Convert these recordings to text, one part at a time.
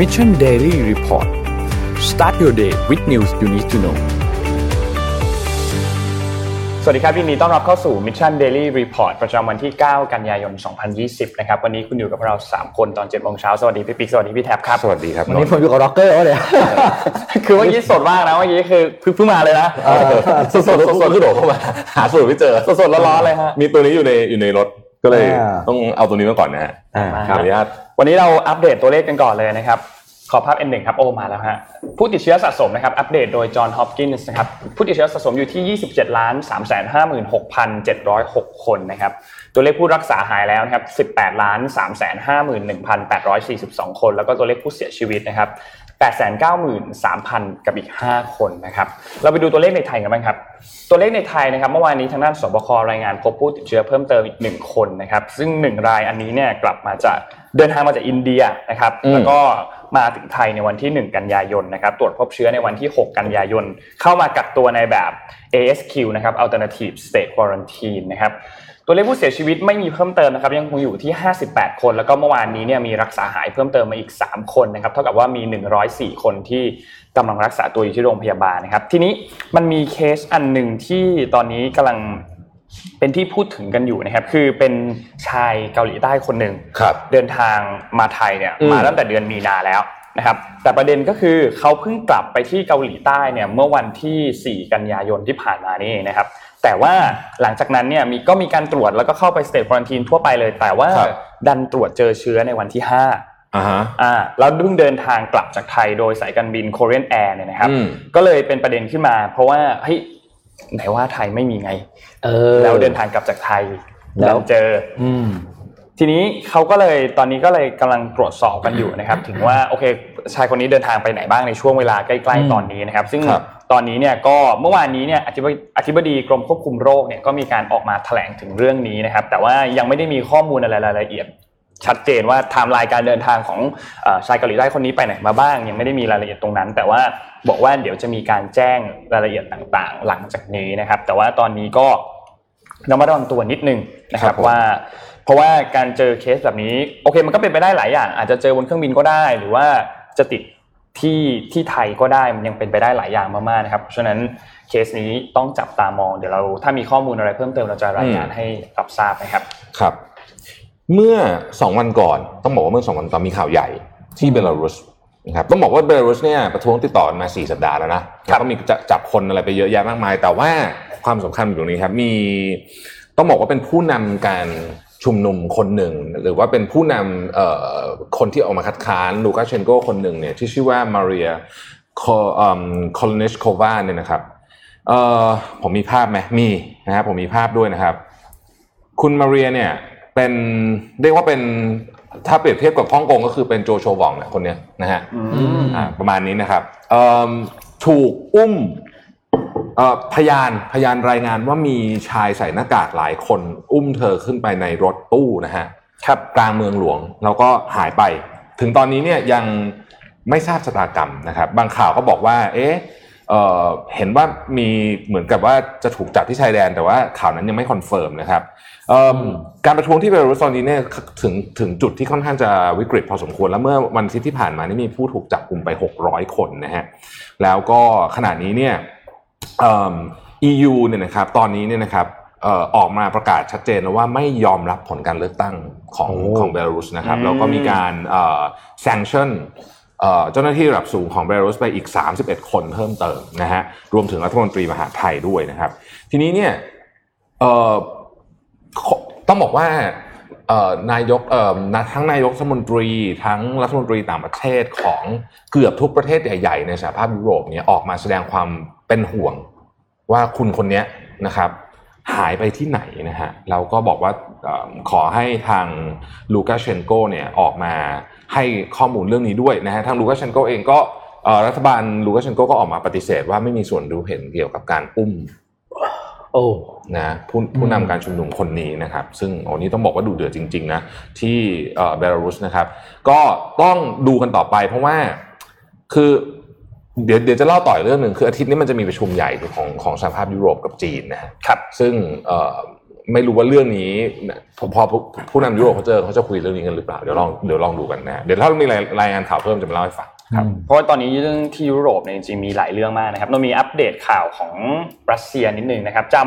Mission Daily Report start your day with news you need to know สวัสดีครับยินดีต้อนรับเข้าสู่ Mission Daily Report ประจำวันที่ 9 กันยายน 2020 นะครับ วันนี้คุณอยู่กับเรา 3 คนตอน7โมงเช้า สวัสดีพี่ปิ๊ก สวัสดีพี่แท็บครับ สวัสดีครับ วันนี้ผมอยู่กับร็อกเกอร์เขาเนี่ยคือเมื่อกี้สดมากนะเมื่อกี้คือเพิ่งมาเลยนะ สดสดสดสดคือโดดเข้ามา หาสูตรไม่เจอ สดๆร้อนๆเลยฮะ มีตัวนี้อยู่ในอยู่ในรถ ก็เลยอ่าต้องเอาตัวนี้มาก่อนนะฮะอ่าขออนุญาตวันนี้เราอัปเดตตัวเลขกันก่อนเลยนะครับ ขอภาพ N1 ครับโอมาแล้วฮะผู้ติดเชื้อสะสมนะครับอัปเดตโดยจอห์นฮอปกินส์นะครับผู้ติดเชื้อสะสมอยู่ที่ 27ล้าน3 5 6 7 0 6 คนนะครับตัวเลขผู้รักษาหายแล้วนะครับ18ล้าน3 5 1 8 4 2 คน แล้วก็ตัวเลขผู้เสียชีวิตนะครับ893,000 กับอีก 5 คนนะครับ เราไปดูตัวเลขในไทยกันบ้างครับ ตัวเลขในไทยนะครับ เมื่อวานนี้ทางด้านสบครายงานพบผู้ติดเชื้อเพิ่มเติมอีก 1 คนนะครับ ซึ่ง 1 รายอันนี้เนี่ยกลับมาจากเดินทางมาจากอินเดียนะครับอืมแล้วก็ มาถึงไทยในวันที่ 1 กันยายนนะครับตรวจพบเชื้อในวันที่ 6 กันยายน เข้ามากักตัวในแบบ ASQ นะครับ Alternative State Quarantine นะครับตัวเลขผู้เสียชีวิตไม่มีเพิ่มเติมนะครับยังคงอยู่ที่ 58 คน แล้วก็เมื่อวานนี้เนี่ยมีรักษาหายเพิ่มเติมมาอีก 3 คนนะครับเท่ากับว่ามี 104 คนที่กำลังรักษาตัวอยู่ที่โรงพยาบาลนะครับทีนี้มันมีเคสอันหนึ่งที่ตอนนี้กำลัง เป็นที่พูดถึงกันอยู่นะครับ คือเป็นชายเกาหลีใต้คนหนึ่งครับเดินทางมาไทยเนี่ยอืมมาตั้งแต่เดือนมีนาแล้วนะครับ แต่ประเด็นก็คือเขาเพิ่งกลับไปที่เกาหลีใต้เนี่ยเมื่อวันที่ 4 กันยายนที่ผ่านมานี่เองนะครับ แต่ว่าหลังจากนั้นเนี่ยมีก็มีการตรวจแล้วก็เข้าไปสเต e ควอนตีนทั่วไปเลย แต่ว่าครับดันตรวจเจอเชื้อในวันที่5อ่าฮะอ่าแล้วเพิ่งเดินทางกลับจากไทยโดยสายการบิน Korean Air เนี่ยนะครับอืมก็เลยเป็นประเด็นขึ้นมา เพราะว่าเฮ้ยไหนว่าไทยไม่มีไงเออ แล้วเดินทางกลับจากไทยแล้แล้ววเจออืมทีนี้เขาก็เลยตอนนี้ก็เลยกำลังตรวจสอบกันอยู่นะครับ ถึงว่าโอเคชายคนนี้เดินทางไปไหนบ้างในช่วงเวลาใกล้อืมๆตอนนี้นะครับ ซึ่งครับตอนนี้เนี่ยก็เมื่อวานนี้เนี่ยอธิบดีอธิบดีกรมควบคุมโรคเนี่ยก็มีการออกมาแถลงถึงเรื่องนี้นะครับ แต่ว่ายังไม่ได้มีข้อมูลอะไรรายละเอียด ชัดเจนว่าไทม์ไลน์การเดินทางของเอ่อชายเกาหลีใต้คนนี้ไปไหนมาบ้าง ยังไม่ได้มีรายละเอียดตรงนั้น แต่ว่าบอกว่าเดี๋ยวจะมีการแจ้งรายละเอียดต่างๆ หลังจากนี้นะครับ แต่ว่าตอนนี้ก็ระมัดระวังตัวนิดนึงนะคครัรับบผมว่า เพราะว่าการเจอเคสแบบนี้โอเค มันก็เป็นไปได้หลายอย่าง อาจจะเจอบนเครื่องบินก็ได้ หรือว่าจะติดที่ที่ไทยก็ได้มันยังเป็นไปได้หลายอย่างมากๆนะครับเพราะฉะนั้นเคสนี้ต้องจับตามองเดี๋ยวเราถ้ามีข้อมูลอะไรเพิ่มเติมเราจะรายงานให้รับทราบนะครับครับ เมื่อสองวันก่อน ต้องบอกว่าเมื่อสองวันก่อนมีข่าวใหญ่ที่เบลารุสนะครับต้องบอกว่าเบลารุสเนี่ยประท้วงติดต่อกันมาสี่สัปดาห์แล้วนะแล้วก็มีจะจับคนอะไรไปเยอะแยะมากมาย แต่ว่าความสำคัญอยู่ตรงนี้ครับมีต้องบอกว่าเป็นผู้นำการชุมนุมคนหนึ่ง หรือว่าเป็นผู้นำเอ่อคนที่ออกมาคัดค้านลูกาเชนโกคนหนึ่งเนี่ยที่ชื่อว่ามาเรียคอลเนชโควาเนี่ยนะครับเอ่อผมมีภาพไหมมีนะครับผมมีภาพด้วยนะครับ คุณมาเรียเนี่ย เป็นเรียกว่าเป็นถ้าเปรียบเทียบกับฮ่องกงก็คือเป็นโจโชวองเนี่ยคนเนี้ยนะฮะมอ่าประมาณนี้นะครับเอิ่มถูกอุ้มเอ่อพยานพยานรายงานว่ามีชายใส่หน้ากากหลายคน อุ้มเธอขึ้นไปในรถตู้นะฮะครับกลางเมืองหลวงแล้วก็หายไป ถึงตอนนี้เนี่ยยังไม่ทราบชะตากรรมนะครับ บางข่าวก็บอกว่า เอ๊ะเอ่อเห็นว่ามีเหมือนกับว่าจะถูกจับที่ชายแดน แต่ว่าข่าวนั้นยังไม่ confirm นะครับเอิ่ม การประท้วงที่เบลารุสตอนนี้เนี่ยถึงถึงจุดที่ค่อนข้างจะวิกฤตพอสมควร แล้วเมื่อวันอาทิตย์ที่ผ่านมานี่มีผู้ถูกจับกลุ่มไป 600 คนนะฮะแล้วก็ขณะนี้เนี่ยเอิ่ม EU เนี่ยนะครับตอนนี้เนี่ยนะครับเอ่อออกมาประกาศชัดเจนแล้วว่าไม่ยอมรับผลการเลือกตั้งของโอ้ของเบลารุสนะครับอืมแล้วก็มีการเอ่อ sanction เอ่อเจ้าหน้าที่ระดับสูงของเบลารุสไปอีก 31 คนเพิ่มเติมนะฮะรวมถึงรัฐมนตรีมหาดไทยด้วยนะครับ ทีนี้เนี่ยเอ่อขอ ต้องบอกว่านายกทั้งนายกรัฐมนตรีทั้งรัฐมนตรีต่างประเทศของเกือบทุกประเทศใหญ่ๆในสหภาพยุโรปเนี่ยออกมาแสดงความเป็นห่วงว่าคุณคนนี้นะครับหายไปที่ไหนนะฮะแล้วก็บอกว่าอขอให้ทางลูกาเชนโกเนี่ยออกมาให้ข้อมูลเรื่องนี้ด้วยนะฮะทางลูกาเชนโกเองก็รัฐบาลลูกาเชนโกก็ออกมาปฏิเสธว่าไม่มีส่วนรู้เห็นเกี่ยวกับการอุ้ม โอ้นะผู้ผู้นำการชุมนุมคนนี้นะครับ ซึ่งโอ้นี่ต้องบอกว่าดูเดือดจริง ๆ นะ ที่เอ่อเบลารุสนะครับ ก็ต้องดูกันต่อไปเพราะว่าคือเดี๋ยวเดี๋ยวจะเล่าต่ออีกเรื่องหนึ่งคืออาทิตย์นี้มันจะมีประชุมใหญ่ของของสหภาพยุโรปกับจีนนะฮะครับ ซึ่งเอ่อไม่รู้ว่าเรื่องนี้พอพอผู้ผู้นำยุโรปเขาเจอเขาจะคุยเรื่องนี้กันหรือเปล่าเดี๋ยวลองเดี๋ยวลองดูกันนะเดี๋ยวถ้ามีรายรายงานข่าวเพิ่มจะมาเล่าให้ฟัง ครับเพราะว่าตอนนี้เรื่องที่ยุโรปเนี่ยจริงๆมีหลายเรื่องมากนะครับเรามีอัปเดตข่าวของรัสเซียนิดนึงนะครับจำ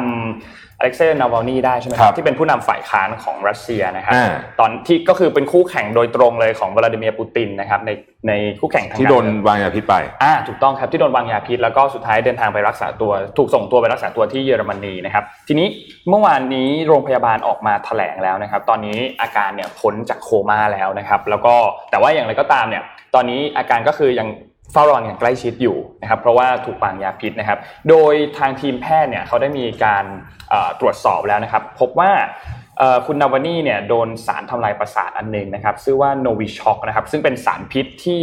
อเล็กเซย์นาวานีได้ใช่ไหมคครัรับบที่เป็นผู้นำฝ่ายค้านของรัสเซียนะครับอ่าตอนที่ก็คือเป็นคู่แข่งโดยตรงเลยของวลาดิเมียร์ปูตินนะครับในในคู่แข่งทางที่การโดนเมืองวางยาพิษไปอ่าถูกต้องครับที่โดนวางยาพิษแล้วก็สุดท้ายเดินทางไปรักษาตัว ถูกส่งตัวไปรักษาตัวที่เยอรมนีนะครับทีนี้เมื่อวานนี้โรงพยาบาลออกมาแถลงแล้วนะครับตอนนี้อาการเนี่ยพ้นจากโคม่าแล้วนะครับแล้วก็แต่ว่าอย่างไรก็ตามเนี่ย ตอนนี้อาการก็คือยังเฝ้ารออย่างใกล้ชิดอยู่นะครับ เพราะว่าถูกวางยาพิษนะครับ โดยทางทีมแพทย์เนี่ยเขาได้มีการตรวจสอบแล้วนะครับ พบว่าคุณนาวานี่เนี่ยโดนสารทำลายประสาทอันหนึงนะครับชื่อว่าโนวิช็อกนะครับซึ่งเป็นสารพิษที่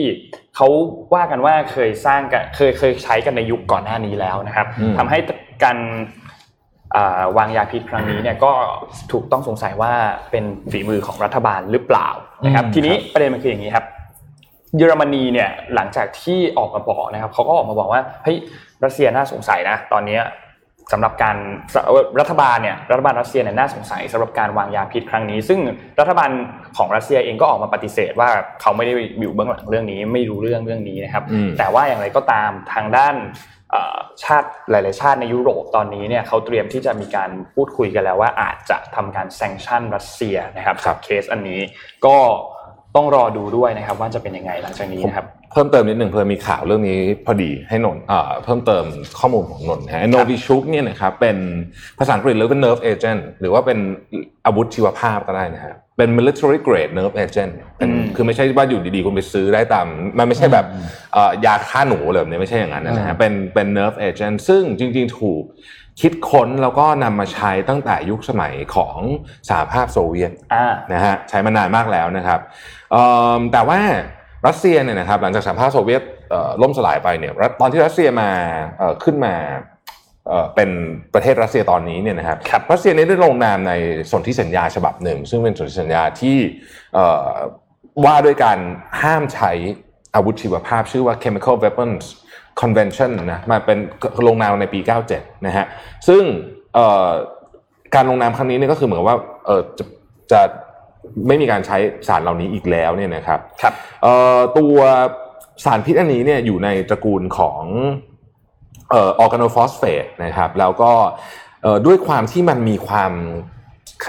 เขาว่ากันว่าเคยสร้างกันเคยเคยใช้กันในยุคก่อนหน้านี้แล้วนะครับทำให้การวางยาพิษครั้งนี้เนี่ยก็ถูกต้องสงสัยว่าเป็นฝีมือของรัฐบาลหรือเปล่านะครับ ทีนี้ประเด็นมันคืออย่างนี้ครับ เยอรมนีเนี่ยหลังจากที่ออกมาบอกนะครับเขาก็ออกมาบอกว่าเฮ้ยรัสเซียน่าสงสัยนะตอนเนี้ยสำหรับการสรัฐบาลเนี่ยรัฐบาลรัสเซียเนี่ยน่าสงสัยสำหรับการวางยาพิษครั้งนี้ ซึ่งรัฐบาลของรัสเซียเองก็ออกมาปฏิเสธว่าเขาไม่ได้อยู่เบื้องหลังเรื่องนี้ ไม่รู้เรื่องเรื่องนี้นะครับอืมแต่ว่าอย่างไรก็ตามทางด้านเอ่อชาติหลาย ๆ ชาติในยุโรปตอนนี้เนี่ยเขาเตรียมที่จะมีการพูดคุยกันแล้วว่าอาจจะทำการแซงชั่นรัสเซียนะครับกับเคสอันนี้ก็ ต้องรอดูด้วยนะครับ ว่าจะเป็นยังไงหลังจากนี้นะครับเพิ่มเติมนิดหนึ่งเพื่อมีข่าวเรื่องนี้พอดีให้นนท์เอ่อเพิ่มเติมข้อมูลของนนท์นะฮะโนวิชุกเนี่ยนะครับเป็นภาษาอังกฤษหรือเป็น nerve agent หรือว่าเป็นอาวุธชีวภาพก็ได้นะฮะเป็น military grade nerve agent เป็นอืมคือไม่ใช่ว่าอยู่ดีๆคุณไปซื้อได้ตาม มันไม่ใช่แบบเอ่อยาฆ่าหนูเลยแบบนี้ไม่ใช่อย่างนั้นนะฮะเป็นเป็น nerve agent ซึ่งจริง ๆ ถูกคิดค้นแล้วก็นำมาใช้ตั้งแต่ยุคสมัยของสหภาพโซเวียตอ่านะฮะใช้มานานมากแล้วนะครับเอิ่ม แต่ว่ารัสเซียเนี่ยนะครับหลังจากสหภาพโซเวียตเอ่อล่มสลายไปเนี่ยรัฐตอนที่รัสเซียมาเอ่อขึ้นมาเอ่อเป็นประเทศรัสเซียตอนนี้เนี่ยนะครับครับรัสเซียเนี่ยได้ลงนามในสนธิสัญญาฉบับหนึ่ง ซึ่งเป็นสนธิสัญญาที่เอ่อว่าด้วยการห้ามใช้อาวุธชีวภาพ ชื่อว่า Chemical Weapons Convention นะมาเป็นลงนามในปี 97 นะฮะซึ่งเอ่อการลงนามครั้งนี้เนี่ยก็คือเหมือนกับว่าเออจะจะ ไม่มีการใช้สารเหล่านี้อีกแล้วเนี่ยนะครับครับเอ่อตัวสารพิษอันนี้เนี่ยอยู่ในตระกูลของเอ่อออร์แกโนฟอสเฟตนะครับแล้วก็เอ่อด้วยความที่มันมีความ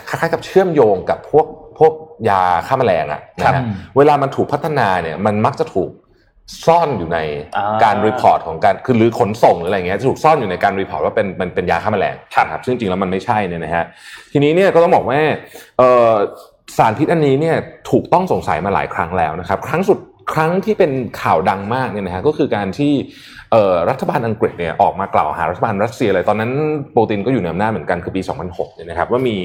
คล้ายๆกับเชื่อมโยงกับพวกพวกยาฆ่าแมลงอะนะครัฮะบเวลามันถูกพัฒนาเนี่ยมันมักจะถูกซ่อนอยู่ในอ่าการ report ของการคือหรือขนส่งหรืออะไรเงี้ยจะถูกซ่อนอยู่ในการ report ว่าเป็นเป็นเป็นยาฆ่าแมลงครับนะครับซึ่งจริงแล้วมันไม่ใช่เนี่ยนะฮะทีนี้เนี่ยก็ต้องบอกว่าเอ่อ สารพิษอันนี้เนี่ยถูกต้องสงสัยมาหลายครั้งแล้วนะครับ ครั้งสุดครั้งที่เป็นข่าวดังมากเนี่ยนะฮะก็คือการที่เอ่อรัฐบาลอังกฤษเนี่ยออกมากล่าวหารัฐบาลรัสเซียเลยตอนนั้นปูตินก็อยู่ในอำนาจเหมือนกันคือปี 2006เนี่ยนะครับว่ามี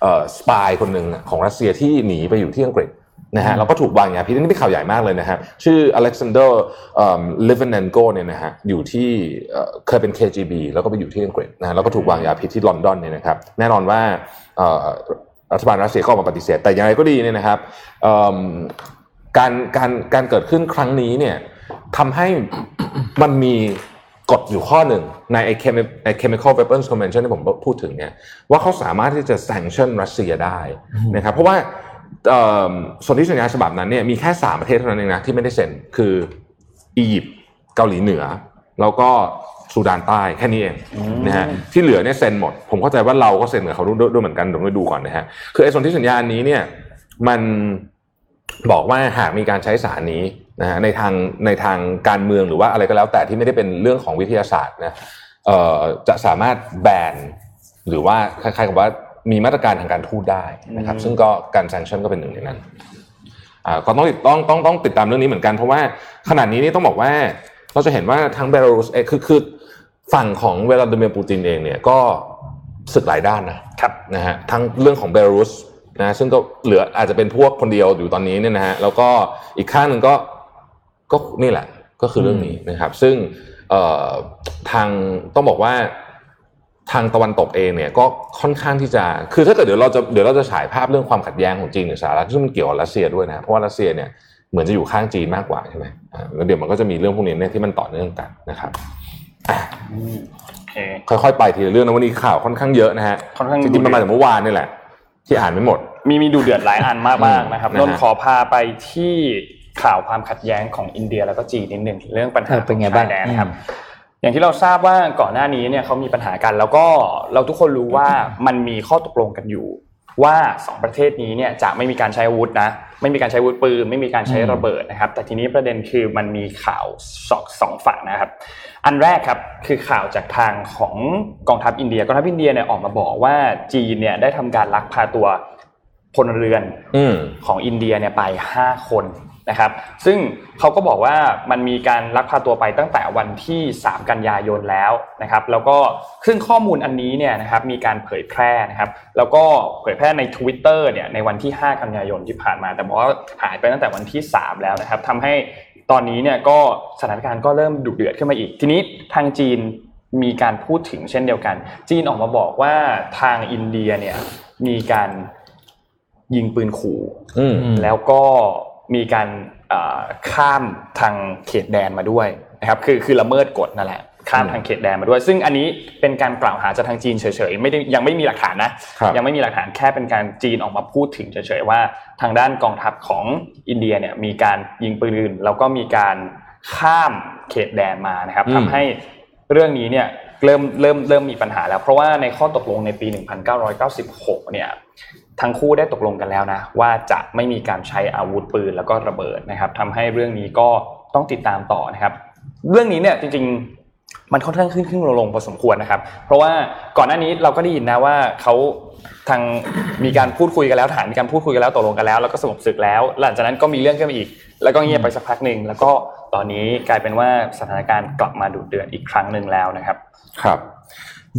เอ่อ spy คนหนึ่งของรัสเซียที่หนีไปอยู่ที่อังกฤษนะฮะแล้วก็ถูกวางยาพิษอันนี่เป็นข่าวใหญ่มากเลยนะฮะชื่ออเล็กซานเดอร์ลิตวิเนนโกเนี่ยนะฮะอยู่ที่เอ่อเคยเป็น KGB แล้วก็ไปอยู่ที่อังกฤษนะฮะแล้วก็ถูกวางยาพิษที่ลอนดอนเนี่ยนะครับแน่นอนว่าเอ่อ รัฐบาลรัสเซียก็ออกมาปฏิเสธ แต่อย่างไรก็ดีเนี่ยนะครับการการการเกิดขึ้นครั้งนี้เนี่ยทำให้มันมีกฎอยู่ข้อหนึ่งในไอ้ Chemi- ไอ้ chemical weapons convention ที่ผมพูดถึงเนี่ยว่าเขาสามารถที่จะ sanction รัสเซียได้นะครับเพราะว่าเอ่อสนธิสัญญาฉบับนั้นเนี่ยมีแค่สามประเทศเท่านั้นเองนะที่ไม่ได้เซ็นคืออียิปต์เกาหลีเหนือ แล้วก็ ซูดานใต้แค่นี้เองนะฮะที่เหลือเนี่ยเซ็นหมด ผมเข้าใจว่าเราก็เซ็นกับเขาด้วยด้วยเหมือนกันเดี๋ยวไปดูก่อนนะฮะคือไอ้สนธิสัญญาอันนี้เนี่ยมันบอกว่าหากมีการใช้สารนี้นะฮะในทางในทางการเมืองหรือว่าอะไรก็แล้วแต่ที่ไม่ได้เป็นเรื่องของวิทยาศาสตร์นะเอ่อจะสามารถแบนหรือว่าคล้ายๆกับว่ามีมาตรการทางการทูตได้นะครับอืมซึ่งก็การแซงชั่นก็เป็นหนึ่งในนั้นอ่าก็ต้องติดต้องต้องต้องติดตามเรื่องนี้เหมือนกันเพราะว่าขนาดนี้นี่ต้องบอกว่าเราจะเห็นว่าทั้งเบลารุสเองคือคือ ฝั่งของเวลาดิเมียร์ปูตินเองเนี่ยก็ศึกหลายด้านนะครับนะฮะทั้งเรื่องของเบลารุสนะซึ่งก็เหลืออาจจะเป็นพวกคนเดียวอยู่ตอนนี้เนี่ยนะฮะแล้วก็อีกข้างหนึ่งก็ก็นี่แหละก็คือเรื่องนี้นะครับ ซึ่งเอ่อทางต้องบอกว่าทางตะวันตกเองเนี่ยก็ค่อนข้างที่จะ คือถ้าเกิดเดี๋ยวเราจะเดี๋ยวเราจะฉายภาพเรื่องความขัดแย้งของจีนกับสหรัฐซึ่งมันเกี่ยวกับรัสเซียด้วยนะเพราะว่ารัสเซียเนี่ยเหมือนจะอยู่ข้างจีนมากกว่าใช่ไหมอ่าแล้วเดี๋ยวมันก็จะมีเรื่องพวกนี้เนี่ยที่มันต่อเนื่องกันนะครับ อะเค ค่อยๆไปทีละเรื่องนะวันนี้ข่าวค่อนข้างเยอะนะฮะค่อนข้างจริงๆมันมาจากเมื่อวานนี่แหละ ที่อ่านไม่หมด มีมีดูเดือดหลายอันมากๆนะครับนะฮะนนท์ขอพาไปที่ข่าวความขัดแย้งของอินเดียแล้วก็จีนนิดหนึ่งเรื่องปัญหาเออเป็นไงบ้างชยแดนนะครับ อย่างที่เราทราบว่าก่อนหน้านี้เนี่ยเขามีปัญหากัน แล้วก็เราทุกคนรู้ว่ามันมีข้อตกลงกันอยู่ ว่าสองประเทศนี้เนี่ยจะไม่มีการใช้อาวุธนะไม่มีการใช้อาวุธปืน ไม่มีการใช้ระเบิดนะครับ แต่ทีนี้ประเด็นคือมันมีข่าวสองสองฝั่งนะครับ อันแรกครับคือข่าวจากทางของกองทัพอินเดียกองทัพอินเดียเนี่ยออกมาบอกว่าจีนเนี่ยได้ทำการลักพาตัวพลเรือนอืมของอินเดียเนี่ยไป 5 คน นะครับ ซึ่งเขาก็บอกว่ามันมีการลักพาตัวไปตั้งแต่วันที่ 3 กันยายนแล้วนะครับ แล้วก็ซึ่งข้อมูลอันนี้เนี่ยนะครับมีการเผยแพร่นะครับ แล้วก็เผยแพร่ใน Twitter เนี่ยในวันที่ 5 กันยายนที่ผ่านมา แต่บอกว่าหายไปตั้งแต่วันที่ 3 แล้วนะครับทำให้ตอนนี้เนี่ยก็สถานการณ์ก็เริ่มดุเดือดขึ้นมาอีก ทีนี้ทางจีนมีการพูดถึงเช่นเดียวกัน จีนออกมาบอกว่าทางอินเดียเนี่ยมีการยิงปืนขู่อืมแล้วก็ มีการเอ่อข้ามทางเขตแดนมาด้วยนะครับคือคือละเมิดกฎนั่นแหละข้ามทางเขตแดนมาด้วย ซึ่งอันนี้เป็นการกล่าวหาจากทางจีนเฉยๆไม่ได้ยังไม่มีหลักฐานนะครับยังไม่มีหลักฐานแค่เป็นการจีนออกมาพูดถึงเฉยๆว่า ทางด้านกองทัพของอินเดียเนี่ยมีการยิงปืนแล้วก็มีการข้ามเขตแดนมานะครับอืมทำให้เรื่องนี้เนี่ยเริ่มเริ่มเริ่มมีปัญหาแล้ว เพราะว่าในข้อตกลงในปี 1996 เนี่ย ทั้งคู่ได้ตกลงกันแล้วนะ ว่าจะไม่มีการใช้อาวุธปืนแล้วก็ระเบิดนะครับทำให้เรื่องนี้ก็ต้องติดตามต่อนะครับ เรื่องนี้เนี่ยจริงๆมันค่อนข้างขึ้นขึ้นลงลงพอสมควรนะครับ เพราะว่าก่อนหน้านี้เราก็ได้ยินนะว่าเขาทางมีการพูดคุยกันแล้วฐานมีการพูดคุยกันแล้วตกลงกันแล้วแล้วก็สงบศึกแล้ว หลังจากนั้นก็มีเรื่องขึ้นมาอีก แล้วก็เงียบไปสักพักหนึ่งแล้วก็ตอนนี้กลายเป็นว่าสถานการณ์กลับมาดุเดือดอีกครั้งหนึ่งแล้วนะครับ ครับ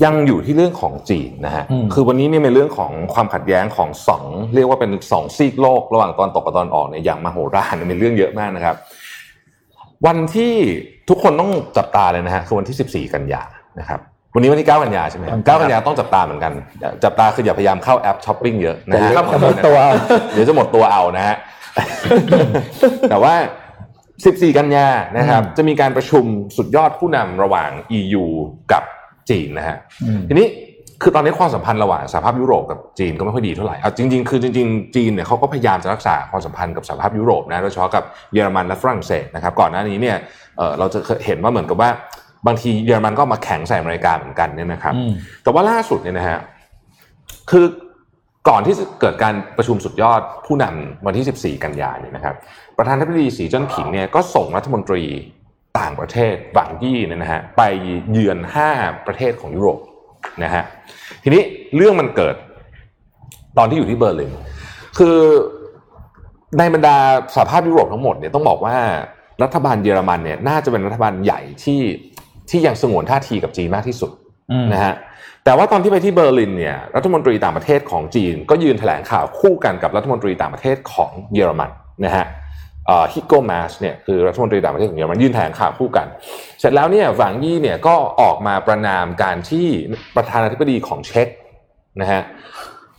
ยังอยู่ที่เรื่องของจีนนะฮะอืมคือวันนี้เนี่ยในเรื่องของความขัดแย้งของสองเรียกว่าเป็นสองซีกโลก ระหว่างตอนตกกับตอนออกเนี่ยอย่างมโหฬารเนี่ยเป็นเรื่องเยอะมากนะครับ วันที่ทุกคนต้องจับตาเลยนะฮะคือวันที่ 14 กันยานะครับวันนี้วันที่ 9 กันยาใช่ไหมครับ9กันยาต้องจับตาเหมือนกัน จับตาคืออย่าพยายามเข้าแอปช้อปปิ้งเยอะนะฮะจะหมดตัวเดี๋ยวจะหมดตัวเอานะฮะแต่ว่า 14 กันยานะครับ จะมีการประชุมสุดยอดผู้นำระหว่าง EU กับ จีนนะฮะอืมทีนี้คือตอนนี้ความสัมพันธ์ระหว่างสหภาพยุโรปกับจีนก็ไม่ค่อยดีเท่าไหร่เอาจริงๆคือจริงๆ จีนเนี่ยเขาก็พยายามจะรักษาความสัมพันธ์กับสหภาพยุโรปนะโดยเฉพาะกับเยอรมันและฝรั่งเศสนะครับก่อนหน้านี้เนี่ยเอ่อเราจะเคยเห็นว่าเหมือนกับว่าบางทีเยอรมันก็มาแข่งใส่อเมริกาเหมือนกันเนี่ยนะครับอืมแต่ว่าล่าสุดเนี่ยนะฮะคือก่อนที่จะเกิดการประชุมสุดยอดผู้นำวันที่ 14 กันยายนเนี่ยนะครับ ประธานาธิบดีสีจิ้นผิงเนี่ยก็ส่งรัฐมนตรี ต่างประเทศหวังยี่เนี่ยนะฮะไปเยือน 5 ประเทศของยุโรปนะฮะทีนี้เรื่องมันเกิดตอนที่อยู่ที่เบอร์ลินคือในบรรดาสหภาพยุโรปทั้งหมดเนี่ยต้องบอกว่ารัฐบาลเยอรมันเนี่ยน่าจะเป็นรัฐบาลใหญ่ที่ที่ยังสงวนท่าทีกับจีนมากที่สุดอืมนะฮะแต่ว่าตอนที่ไปที่เบอร์ลินเนี่ยรัฐมนตรีต่างประเทศของจีน ก็ยืนแถลงข่าวคู่กันกับรัฐมนตรีต่างประเทศของเยอรมันนะฮะ ไฮโกมาสเนี่ยคือรัฐมนตรีต่างประเทศของเยอรมันยืนแถลงข่าวคู่กัน เสร็จแล้วเนี่ยหวังยี่เนี่ยก็ออกมาประณามการที่ประธานาธิบดีของเช็กนะฮะ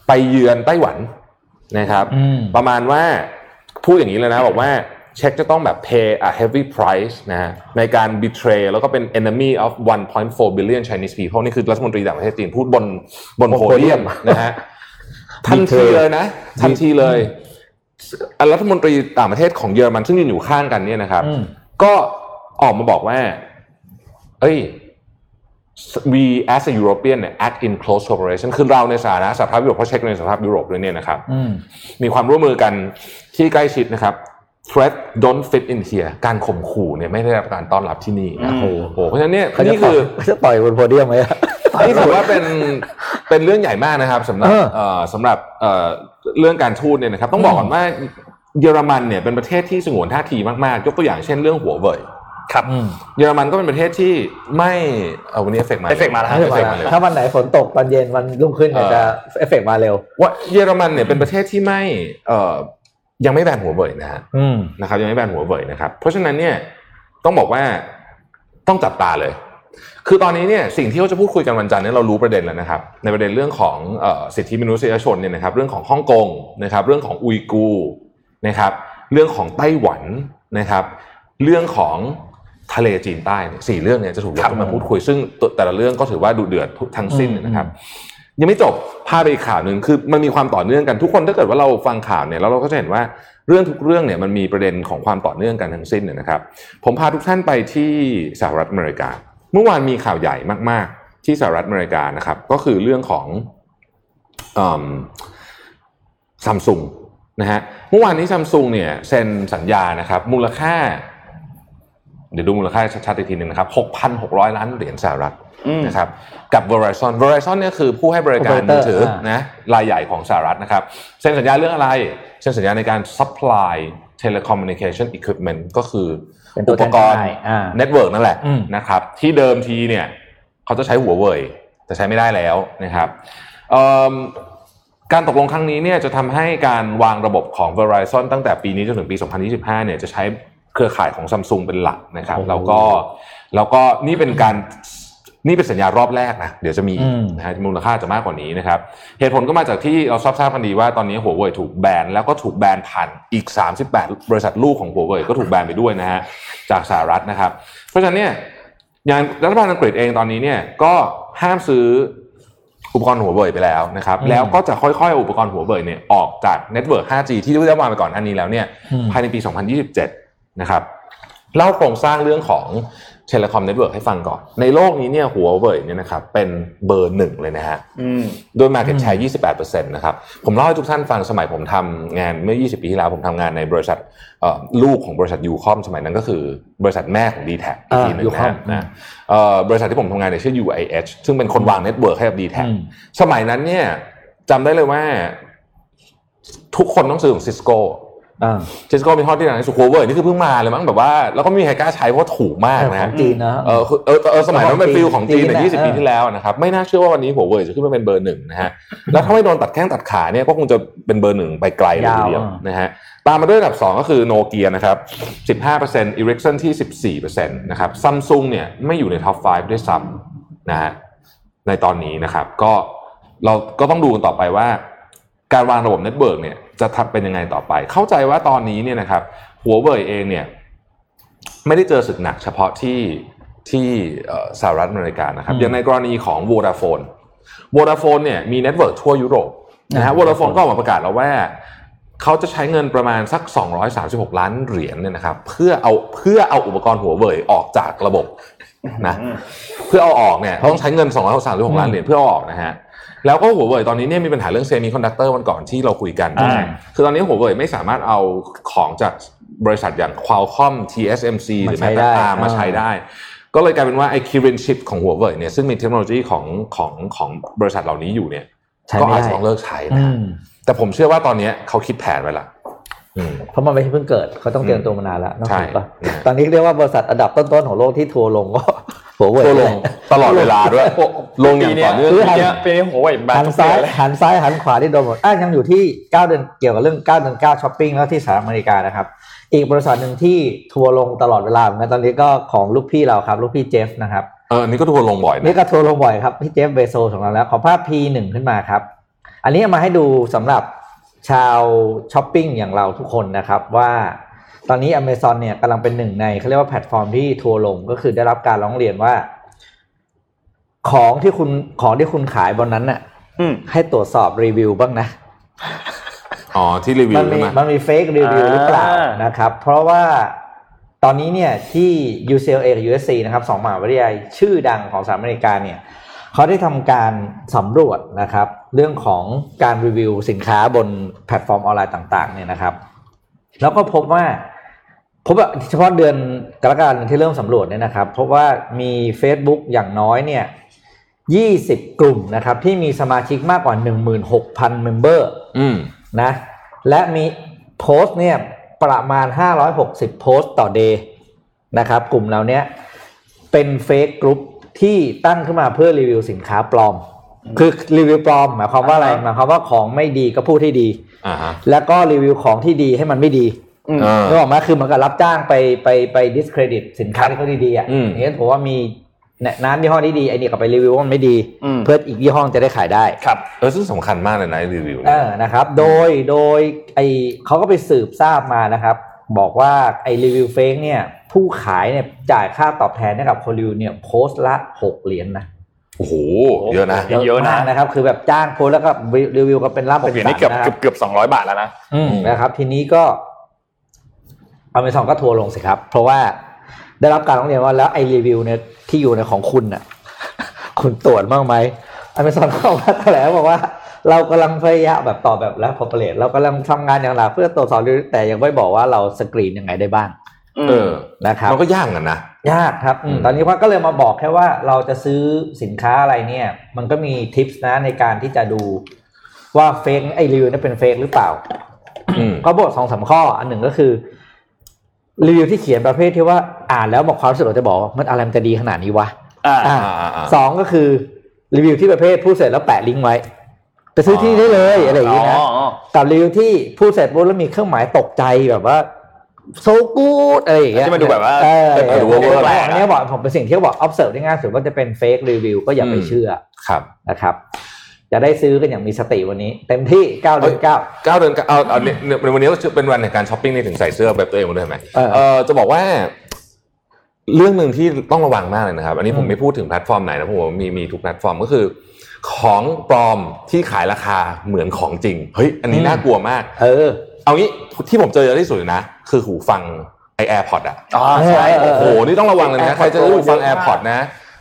ไปเยือนไต้หวันนะครับอืมประมาณว่าพูดอย่างนี้เลยนะบอกว่าเช็คจะต้องแบบ pay a heavy price นะฮะในการ betray แล้วก็เป็น enemy of 1.4 billion Chinese people นี่คือรัฐมนตรีต่างประเทศจีนพูดบนบนบนโพเดียมโพเดียมนะฮะทันทีเลยนะ ทันทีเลยอะ รัฐมนตรีต่างประเทศของเยอรมันซึ่งยืนอยู่ข้างกันเนี่ยนะครับอืมก็ออกมาบอกว่า เอ้ย we as a European เนี่ย act in close cooperation คือเราในสถานะสหภาพยุโรปเพราะเช็คในสหภาพยุโรปด้วยเนี่ยนะครับอืมมีความร่วมมือกันที่ใกล้ชิดนะครับ threat don't fit in here การข่มขู่เนี่ยไม่ได้รับการต้อนรับที่นี่นะอืมโอ้โหเพราะฉะนั้นเนี่ยเขาจะนี่ต่คือยอเขาจะต่อยบนโพเดียมไหมอะนี่ถือว่าเป็นเป็นเรื่องใหญ่มากนะครับสำหรับเออเอ่อสำหรับ เอ่อเรื่องการทูตเนี่ยนะครับต้องบอกก่อนว่าเยอรมันเนี่ยเป็นประเทศที่สงวนท่าทีมากๆ ยกตัวอย่างเช่นเรื่องหัวเว่ยครับอืมเยอรมันก็เป็นประเทศที่ไม่เอาวันนี้เอฟเฟกมาเอฟเฟกต์มาแล้วเอฟเฟกต์มาเลยถ้าวันไหนฝนตกตอนเย็นวันรุ่งขึ้นเนี่ยเออจะเอฟเฟกต์มาเร็วว่าเยอรมันเนี่ยเป็นประเทศที่ไม่เอ่อยังไม่แบนหัวเว่ยนะฮะอืมนะครับยังไม่แบนหัวเว่ยนะครับ เพราะฉะนั้นเนี่ยต้องบอกว่าต้องจับตาเลย คือตอนนี้เนี่ยสิ่งที่เขาจะพูดคุยกันวันจันทร์เนี่ยเรารู้ประเด็นแล้วนะครับ ในประเด็นเรื่องของเออสิทธิมนุษยชนเนี่ยนะครับ เรื่องของฮ่องกงนะครับ เรื่องของอุยกูร์นะครับ เรื่องของไต้หวันนะครับ เรื่องของทะเลจีนใต้เนี่ยสี่เรื่องเนี่ยจะถูกยกขึ้นมาพูดคุย ซึ่งแต่ละเรื่องก็ถือว่าดุเดือดทั้งสิ้นนะครับ ยังไม่จบพาไปอีกข่าวหนึ่งคือมันมีความต่อเนื่องกันทุกคนถ้าเกิดว่าเราฟังข่าวเนี่ยแล้วเราก็จะเห็นว่าเรื่องทุกเรื่องเนี่ยมันมีประเด็นของความต่อเนื่องกันทั้งสิ้นเนี่ยนะครับ ผมพาทุกท่านไปที่สหรัฐอเมริกา เมื่อวานมีข่าวใหญ่มาก ๆ ที่สหรัฐอเมริกานะครับ ก็คือเรื่องของซัมซุงนะฮะเมื่อวานนี้ซัมซุงเนี่ยเซ็นสัญญานะครับ มูลค่า เดี๋ยวดูมูลค่าชัดๆอีกทีหนึ่งนะครับ 6,600 ล้านเหรียญสหรัฐนะครับกับ Verizon Verizon เนี่ยคือผู้ให้บริการมือถือนะรายใหญ่ของสหรัฐนะครับเซ็นสัญญาเรื่องอะไรเซ็นสัญญาในการ supply telecommunication equipment ก็คือ อุปกรณ์ network นั่นแหละนะครับ ที่เดิมทีเนี่ยเขาจะใช้หัวเว่ยแต่ใช้ไม่ได้แล้วนะครับการตกลงครั้งนี้เนี่ยจะทำให้การวางระบบของ Verizon ตั้งแต่ปีนี้จนถึงปี 2025 เนี่ยจะใช้เครือข่ายของซัมซุงเป็นหลักนะครับ แล้วก็แล้วก็นี่เป็นการ นี่เป็นสัญญารอบแรกนะเดี๋ยวจะมีนะฮะมูลค่าจะมากกว่านี้นะครับเหตุผลก็มาจากที่เราทราบทราบกันดีว่าตอนนี้หัวเว่ยถูกแบนแล้วก็ถูกแบนผ่านอีก 38 บริษัทลูกของหัวเว่ยก็ถูกแบนไปด้วยนะฮะจากสหรัฐนะครับ เพราะฉะนั้นเนี่ยอย่างรัฐบาลอังกฤษเองตอนนี้เนี่ยก็ห้ามซื้ออุปกรณ์หัวเว่ยไปแล้วนะครับแล้วก็จะค่อยๆอุปกรณ์หัวเว่ยเนี่ยออกจาก network 5G ที่ได้วางไปก่อนอันนี้แล้วเนี่ยภายในปี 2027 นะครับเล่าโครงสร้างเรื่องของ telecom network ให้ฟังก่อน ในโลกนี้เนี่ยหัวเว่ยเนี่ยนะครับเป็นเบอร์หนึ่งเลยนะฮะโดย market share 28%นะครับ ผมเล่าให้ทุกท่านฟังสมัยผมทำงานเมื่อ 20 ปีที่แล้ว ผมทำงานในบริษัทลูกของบริษัทยูคอมสมัยนั้นก็คือบริษัทแม่ของ d t แทอีกทีหนึ่งนะบริษัทที่ผมทำงานเนี่ยชื่อ UIH ซึ่งเป็นคนวางเน็ตเวิร์กให้กับ d t แทสมัยนั้นเนี่ยจำได้เลยว่าทุกคนต้องซื้อของซิสโก้ เจสโก้เป็นทอดที่ไหนสุโคเวอร์นี่คือเพิ่งมาเลยมั้งแบบว่าแล้วก็ไม่มีใครกล้าใช้เพราะถูกมากนะของจีนนะเออเออเออสมัยนั้นเป็นฟิลของจีนในยี่สิบปีที่แล้วนะครับไม่น่าเชื่อว่าวันนี้หัวเว่ยจะขึ้นมาเป็นเบอร์หนึ่งนะฮะแล้วถ้าไม่โดนตัดแข้งตัดขาเนี่ยก็คงจะเป็นเบอร์หนึ่งไปไกลเลยทีเดียวนะฮะตามมาด้วยอันดับสองก็คือโนเกียนะครับสิบห้าเปอร์เซ็นต์อีริคสันที่สิบสี่เปอร์เซ็นต์นะครับซัมซุงเนี่ยไม่อยู่ใน top 5 ด้วยซ้ำนะฮะในตอนนี้นะครับก็เราก็ต้องดูกันต่อไปว่า การวางระบบ network เนี่ย จะทำเป็นยังไงต่อไป เข้าใจว่าตอนนี้เนี่ยนะครับหัวเว่ยเองเนี่ยไม่ได้เจอศึกหนักเฉพาะที่ที่สหรัฐอเมริกานะครับอย่างในกรณีของ Vodafone Vodafone เนี่ยมี network ทั่วยุโรปนะฮะ Vodafone ก็ออกมาประกาศแล้วว่าเขาจะใช้เงินประมาณสัก 236 ล้านเหรียญเนี่ยนะครับเพื่อเอาเพื่อเอาอุปกรณ์หัวเว่ยออกจากระบบนะเพื่อเอาออกเนี่ยต้องใช้เงิน 236 ล้านเหรียญเพื่อเอาออกนะฮะ แล้วก็หัวเว่ยตอนนี้เนี่ยมีปัญหาเรื่อง semiconductor วันก่อนที่เราคุยกัน คือตอนนี้หัวเว่ยไม่สามารถเอาของจากบริษัทอย่าง Qualcomm TSMC หรือแม้แต่ ARM มาใช้ได้ ก็เลยกลายเป็นว่าไอ้คิรินชิปของหัวเว่ยเนี่ยซึ่งมีเทคโนโลยีของของของบริษัทเหล่านี้อยู่เนี่ยก็อาจจะต้องเลิกใช้นะแต่ผมเชื่อว่าตอนนี้เขาคิดแผนไว้ละเพราะมันไม่ใช่เพิ่งเกิดเขาต้องเตรียมตัวมานานแล้วใช่ตอนนี้เรียกว่าบริษัทอันดับต้นๆของโลกที่ทัวร์ลงก็ หัวเว่ยลงตลอดเวลาด้วย ลงอย่างต่อเนื่องปีนี้ปีนี้หัวเว่ยหันซ้ายหันซ้ายหันขวาที่โดนหมดอะยังอยู่ที่เก้าเดือนเกี่ยวกับเรื่องเก้าเดือนเก้าช้อปปิ้งแล้วที่สหรัฐอเมริกานะครับ อีกบริษัทหนึ่งที่ทัวร์ลงตลอดเวลาเหมือนกันตอนนี้ก็ของลูกพี่เราครับลูกพี่เจฟนะครับเออนี่ก็ทัวร์ลงบ่อยนี่ก็ทัวร์ลงบ่อยครับพี่เจฟเบโซสของเราแล้วขอภาพ P1 ขึ้นมาครับ อันนี้มาให้ดูสำหรับชาวช้อปปิ้งอย่างเราทุกคนนะครับว่า ตอนนี้ Amazon เนี่ยกำลังเป็นหนึ่งในเขาเรียกว่าแพลตฟอร์มที่ทัวร์ลงก็คือได้รับการร้องเรียนว่า ของที่คุณของที่คุณขายบนนั้นน่ะให้ตรวจสอบรีวิวบ้างนะอ๋อที่รีวิวมันมีมันมี fake review หรือเปล่านะครับ เพราะว่าตอนนี้เนี่ยที่ UCLA กับ USC นะครับสองมหาวิทยาลัยชื่อดังของสหรัฐอเมริกาเนี่ยเขาได้ทำการสำรวจนะครับ เรื่องของการรีวิวสินค้าบนแพลตฟอร์มออนไลน์ต่าง ๆ เนี่ยนะครับ แล้วก็พบว่า พบว่าเฉพาะเดือนกรกฎาคมที่เริ่มสำรวจเนี่ยนะครับพบว่ามี Facebook อย่างน้อยเนี่ย20 กลุ่มนะครับที่มีสมาชิกมากกว่า 16,000 member นะและมีโพสต์เนี่ยประมาณ 560 โพสต์ต่อ day นะครับ กลุ่มเหล่านี้เป็น fake กลุ่มที่ตั้งขึ้นมาเพื่อรีวิวสินค้าปลอม คือรีวิวปลอมหมายความว่าอะไรหมายความว่าของไม่ดีก็พูดให้ดีแล้วก็รีวิวของที่ดีให้มันไม่ดี นึกออกไหมคือเหมือนกับรับจ้างไปไปไปดิสเครดิตสินค้าที่เขาดีๆอะอย่างนี้ผมว่ามีน้ำยี่ห้อนี้ดีไอ้นี่ก็ไปรีวิวว่ามันไม่ดี เพื่ออีกยี่ห้อจะได้ขายได้ครับเออซึ่งสำคัญมากเลยนะรีวิวเออนะครับ โดยโดยไอเขาก็ไปสืบทราบมานะครับ บอกว่าไอ้รีวิวเฟกเนี่ย ผู้ขายเนี่ยจ่ายค่าตอบแทนให้กับคนรีวิวเนี่ยโพสต์ละหกเหรียญนะโอ้โหเยอะนะเยอะนะมากนะครับ คือแบบจ้างโพสต์แล้วก็รีวิวกันเป็นล่ำผมเป็นเห็นสันี่นเกือบนะคเกืรัอบบเกือบสองร้อยบาทแล้วนะอืมนะครับ ทีนี้ก็ อเมซอนก็ทัวร์ลงสิครับ เพราะว่าได้รับการร้องเรียนว่าแล้วไอ้รีวิวเนี่ยที่อยู่ในของคุณน่ะ คุณตรวจบ้างไหมอเมซอนเขาว่าแถลงบอกว่า เรากำลังพยายามแบบตอบแบบแล้วพอเปรตเรากำลังทำงานอย่างหนักเพื่อตรวจสอบรีวิวแต่ยังไม่บอกว่าเราสกรีนยังไงได้บ้างเออนะครับมันก็ยากเหมือนกันนะยากครับอืมอืมตอนนี้ว่าก็เลยมาบอกแค่ว่าเราจะซื้อสินค้าอะไรเนี่ย มันก็มีทิปส์นะในการที่จะดูว่าเฟกไอ้รีวิวนั้นเป็นเฟกหรือเปล่าอืมก็บอกสองสามข้อ อันหนึ่งก็คือ รีวิวที่เขียนประเภทที่ว่าอ่านแล้วบอกความรู้สึกเราจะบอกว่ามันอะไรมันจะดีขนาดนี้วะอ่าอ่าอ่าอ่าสองก็คือรีวิวที่ประเภทพูดเสร็จแล้วแปะลิงก์ไว้ไปซื้อที่ได้เลยอะไรอย่างอ๋นี้นะอกับรีวิวที่พูดเสร็จปุ๊บแล้วมีเครื่องหมายตกใจแบบว่าโซกูดอะไรอย่างเงี้ยที่มันดูแบบว่าเออเออดูว่าเออแปลกๆอันนี้บอกผมเป็นสิ่งที่เขาบอก observe ได้ง่ายสุดว่าจะเป็น fake review ก็อย่าไปเชื่อครับนะครับ จะได้ซื้อกันอย่างมีสติวันนี้ เต็มที่9เดือน9เก้าเดือนเก้าเอาเอาเนี่ยเนี่ยวันนี้ก็เป็นวันในการช้อปปิ้งนี่ถึงใส่เสื้อแบบตัวเองมาด้วยไหมเออเออจะบอกว่า เรื่องหนึ่งที่ต้องระวังมากเลยนะครับ อันนี้ผมอืมไม่พูดถึงแพลตฟอร์มไหนนะผมว่ามีมีทุกแพลตฟอร์มก็คือ ของปลอมที่ขายราคาเหมือนของจริงเฮ้ยอันนี้น่ากลัวมาก เออ เอางี้ที่ผมเจอเยอะที่สุดเลยนะ คือหูฟังไอ AirPods อะอ๋อใช่เออโอ้โหนี่ต้องระวังเลยนะ AirPods ใครจะซื้อหูฟังเยแออะมาก AirPods นะ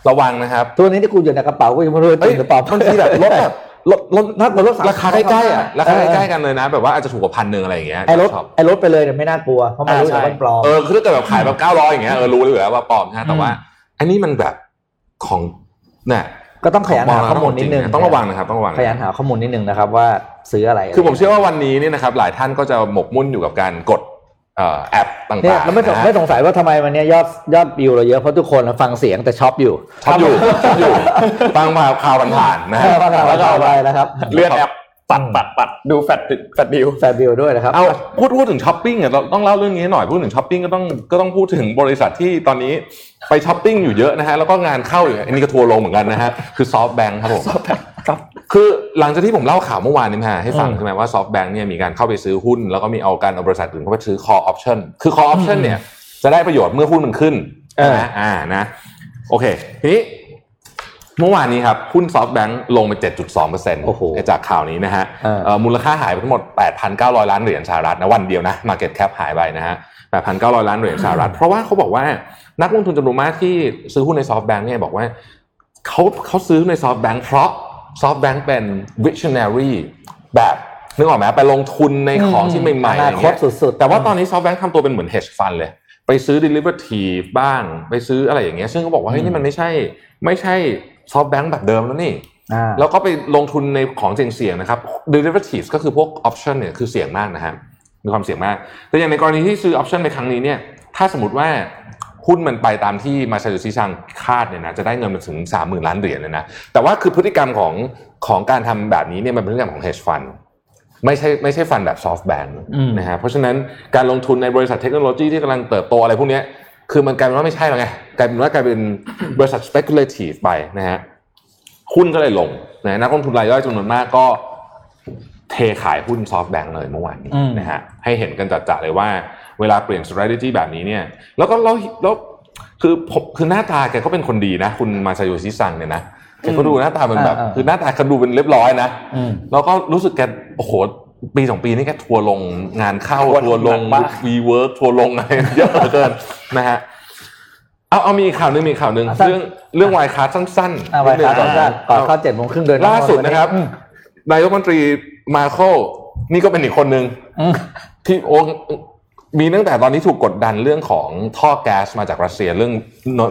ระวังนะครับตัวนี้ที่กูอยู่ในกระเป๋ากูยังไม่รู้ว่าจเอ้ยริงหรือเปล่าบางทีแบบลดแบบลดลดถ้าลดสามราคาใกล้ๆอะราคาเออใกล้ๆกันเลยนะ แบบว่าอาจจะถูกกว่าพันหนึ่งอะไรอย่างเงี้ยไอ้รถช็อปไอ้รถไปเลยเนี่ยไม่น่ากลัวเพราะมันรู้อยู่ว่ามันปลอมเออคือถ้าเกิดแบบขายแบบเก้าร้อยอย่างเงี้ยเออรู้เลยอยู่แล้วว่าปลอมนะแต่ว่าอันนี้มันแบบของเนี่ยก็ต้องขยันหาข้อมูลนิดนึงต้องระวังนะครับต้องระวังขยันหาข้อมูลนิดนึงนะครับว่าซื้ออะไร คือผมเชื่อว่าวันนี้เนี่ยนะครับหลายท่านก็จะหมกมุ่นอยู่กับการกดเอ่อ แอปต่างๆเนี่ยแล้วไม่สงนะฮะไม่สงสัยว่าทำไมวันเนี้ยยอดยอดวิวเราเยอะเพราะทุกคนฟังเสียงแต่ช็อปอยู่ชอบอยู่ชอบอยู่ฟังมาข่าวผ่านๆนะฮะฟังข่าวแล้วก็เอาไปนะครับ เลื่อนแอป ปัดปัดปัดดูแฟดแฟดดิวแฟนวิวด้วยนะครับเอาพูดพูดถึงช้อปปิ้งอะเราต้องเล่าเรื่องนี้ให้หน่อยพูดถึงช้อปปิ้งก็ต้องก็ต้องพูดถึงบริษัทที่ตอนนี้ไปช้อปปิ้งอยู่เยอะนะฮะแล้วก็งานเข้าอยู่อันนี้ก็ทัวร์ลงเหมือนกันนะฮะคือ SoftBank ครับผมครับคือหลังจากที่ผมเล่าข่าวเมื่อวานนี้มาให้ฟังอืมใช่ไหมว่า SoftBank เนี่ยมีการเข้าไปซื้อหุ้น แล้วก็มีเอาการเอาบริษัทอื่นเข้าไปซื้อ call option คือ call option เนี่ยจะได้ประโยชน์เมื่อหุ้นมันขึ้นเออนะอ่านะโอเคทีนี้ เมื่อวานนี้ครับหุ้น SoftBank ลงไป 7.2%โอ้โหจากข่าวนี้นะฮะเออเอ่อมูลค่าหายไปทั้งหมด 8,900 ล้านเหรียญสหรัฐนะวันเดียวนะ Market Cap หายไปนะฮะ 8,900 ล้านเหรียญสหรัฐ เพราะว่าเขาบอกว่านักลงทุนจำนวนมากที่ซื้อหุ้นใน SoftBank เนี่ยบอกว่าเขาเขาซื้อใน SoftBank เพราะ SoftBank เป็น visionary แบบนึกออกไหมไปลงทุนในของที่ใหม่ๆออะไรนาคเงี้ตยสุดๆแต่ว่าตอนนี้ซอฟต์แบงค์ทำตัวเป็นเหมือน hedge fund เลยไปซื้อ derivative บ้าง ไปซื้ออะไรอย่างเงี้ยซึ่งเขาบอกว่าเฮ้ยนี่มันไม่ใช่ไม่ใช่ ซอฟต์แบงค์แบบเดิมแล้วนี่อ่าแล้วก็ไปลงทุนในของเสี่ยงๆนะครับ derivatives ก็คือพวก option เนี่ยคือเสี่ยงมากนะครับมีความเสี่ยงมาก แต่อย่างในกรณีที่ซื้อ option ในครั้งนี้เนี่ย ถ้าสมมติว่าหุ้นมันไปตามที่มาซาโยชิซังคาดเนี่ยนะจะได้เงินมาถึง 30,000 ล้านเหรียญเลยนะ แต่ว่าคือพฤติกรรมของของการทำแบบนี้เนี่ยมันเป็นพฤติกรรมของ hedge fund ไม่ใช่ไม่ใช่ฟันแบบ soft bank อืมนะฮะเพราะฉะนั้นการลงทุนในบริษัทเทคโนโลยีที่กำลังเติบโตอะไรพวกเนี้ย คือมันกลายเป็นว่าไม่ใช่แล้วไงกลายเป็นว่ากลายเป็นบริษัท speculative ไปนะฮะหุ้นก็เลยลงนะนักลงทุนรายย่อยจำนวนมากก็เทขายหุ้นซอฟต์แบงก์เลยเมื่อวานนี้อืมนะฮะให้เห็นกันจัดๆเลยว่าเวลาเปลี่ยน strategy แบบนี้เนี่ย แล้วก็แล้วแล้วคือผมคือหน้าตาแกก็เป็นคนดีนะ คุณมาซาโยชิซังเนี่ยนะแกก็ดูหน้าตาเป็นแบบอ่าๆคือหน้าตาเขาดูเป็นเรียบร้อยนะอืมแล้วก็รู้สึกแกโอ้โห ปีสองปีนี่แกทัวร์ลงงานเข้าทัวร์ทัวร์ลงหนักมาก WeWork ทัวร์ลงอะไรเยอะเหลือเกินนะฮะเอาเอามีอีกข่าวหนึงมีอีกข่าวหนึ่งอะสั้นเรื่องเรื่อง Wirecard สั้นๆอ่า Wirecard นิดนึงก่อนก่อนเข้าเจ็ดโมงครึ่งเดือนล่าสุดนะครับอืมนายกรัฐมนตรีแมร์เคิลนี่ก็เป็นอีกคนหนึ่งอืมที่โอ้มีตั้งแต่ตอนนี้ถูกกดดันเรื่องของท่อแก๊สมาจากรัสเซียเรื่อง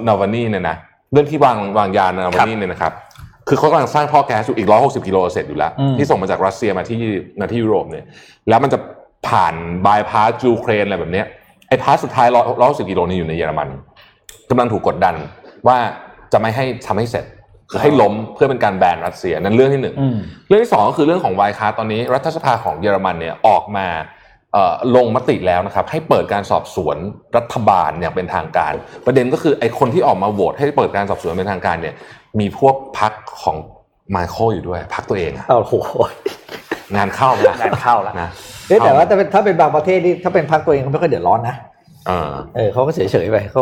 นาวาลนีเนี่ยนะเรื่องที่วางวางยานาวาลนีเนี่ยนะครับ คือเขากำลังสร้างท่อแก๊สอยู่อีก 160 กิโลเสร็จอยู่แล้วอืมที่ส่งมาจากรัสเซียมาที่มาที่ยุโรปเนี่ย แล้วมันจะผ่านบายพาสยูเครนอะไรแบบเนี้ยไอ้พาสสุดท้าย160 กิโลนี่อยู่ในเยอรมันกำลังถูกกดดันว่าจะไม่ให้ทำให้เสร็จคือให้ล้มเพื่อเป็นการแบนรัสเซียนั่นเรื่องที่หนึ่งอืมเรื่องที่สองก็คือเรื่องของวายคาตอนนี้ รัฐสภาของเยอรมันเนี่ยออกมาเอ่อลงมติแล้วนะครับให้เปิดการสอบสวนรัฐบาลอย่างเป็นทางการ ประเด็นก็คือไอ้คนที่ออกมาโหวตให้เปิดการสอบสวนเป็นทางการเนี่ย มีพวกพักของไมเคิลอยู่ด้วย พักตัวเองอะโอ้โหงานเข้าไหมล่ะงานเข้าแล้วนะเอ้ยแต่ว่าถ้าเป็นถ้าเป็นบางประเทศนี่ถ้าเป็นพักตัวเองเขาไม่ค่อยเดือดร้อนนะเออเออเขาก็เฉยๆไปเขา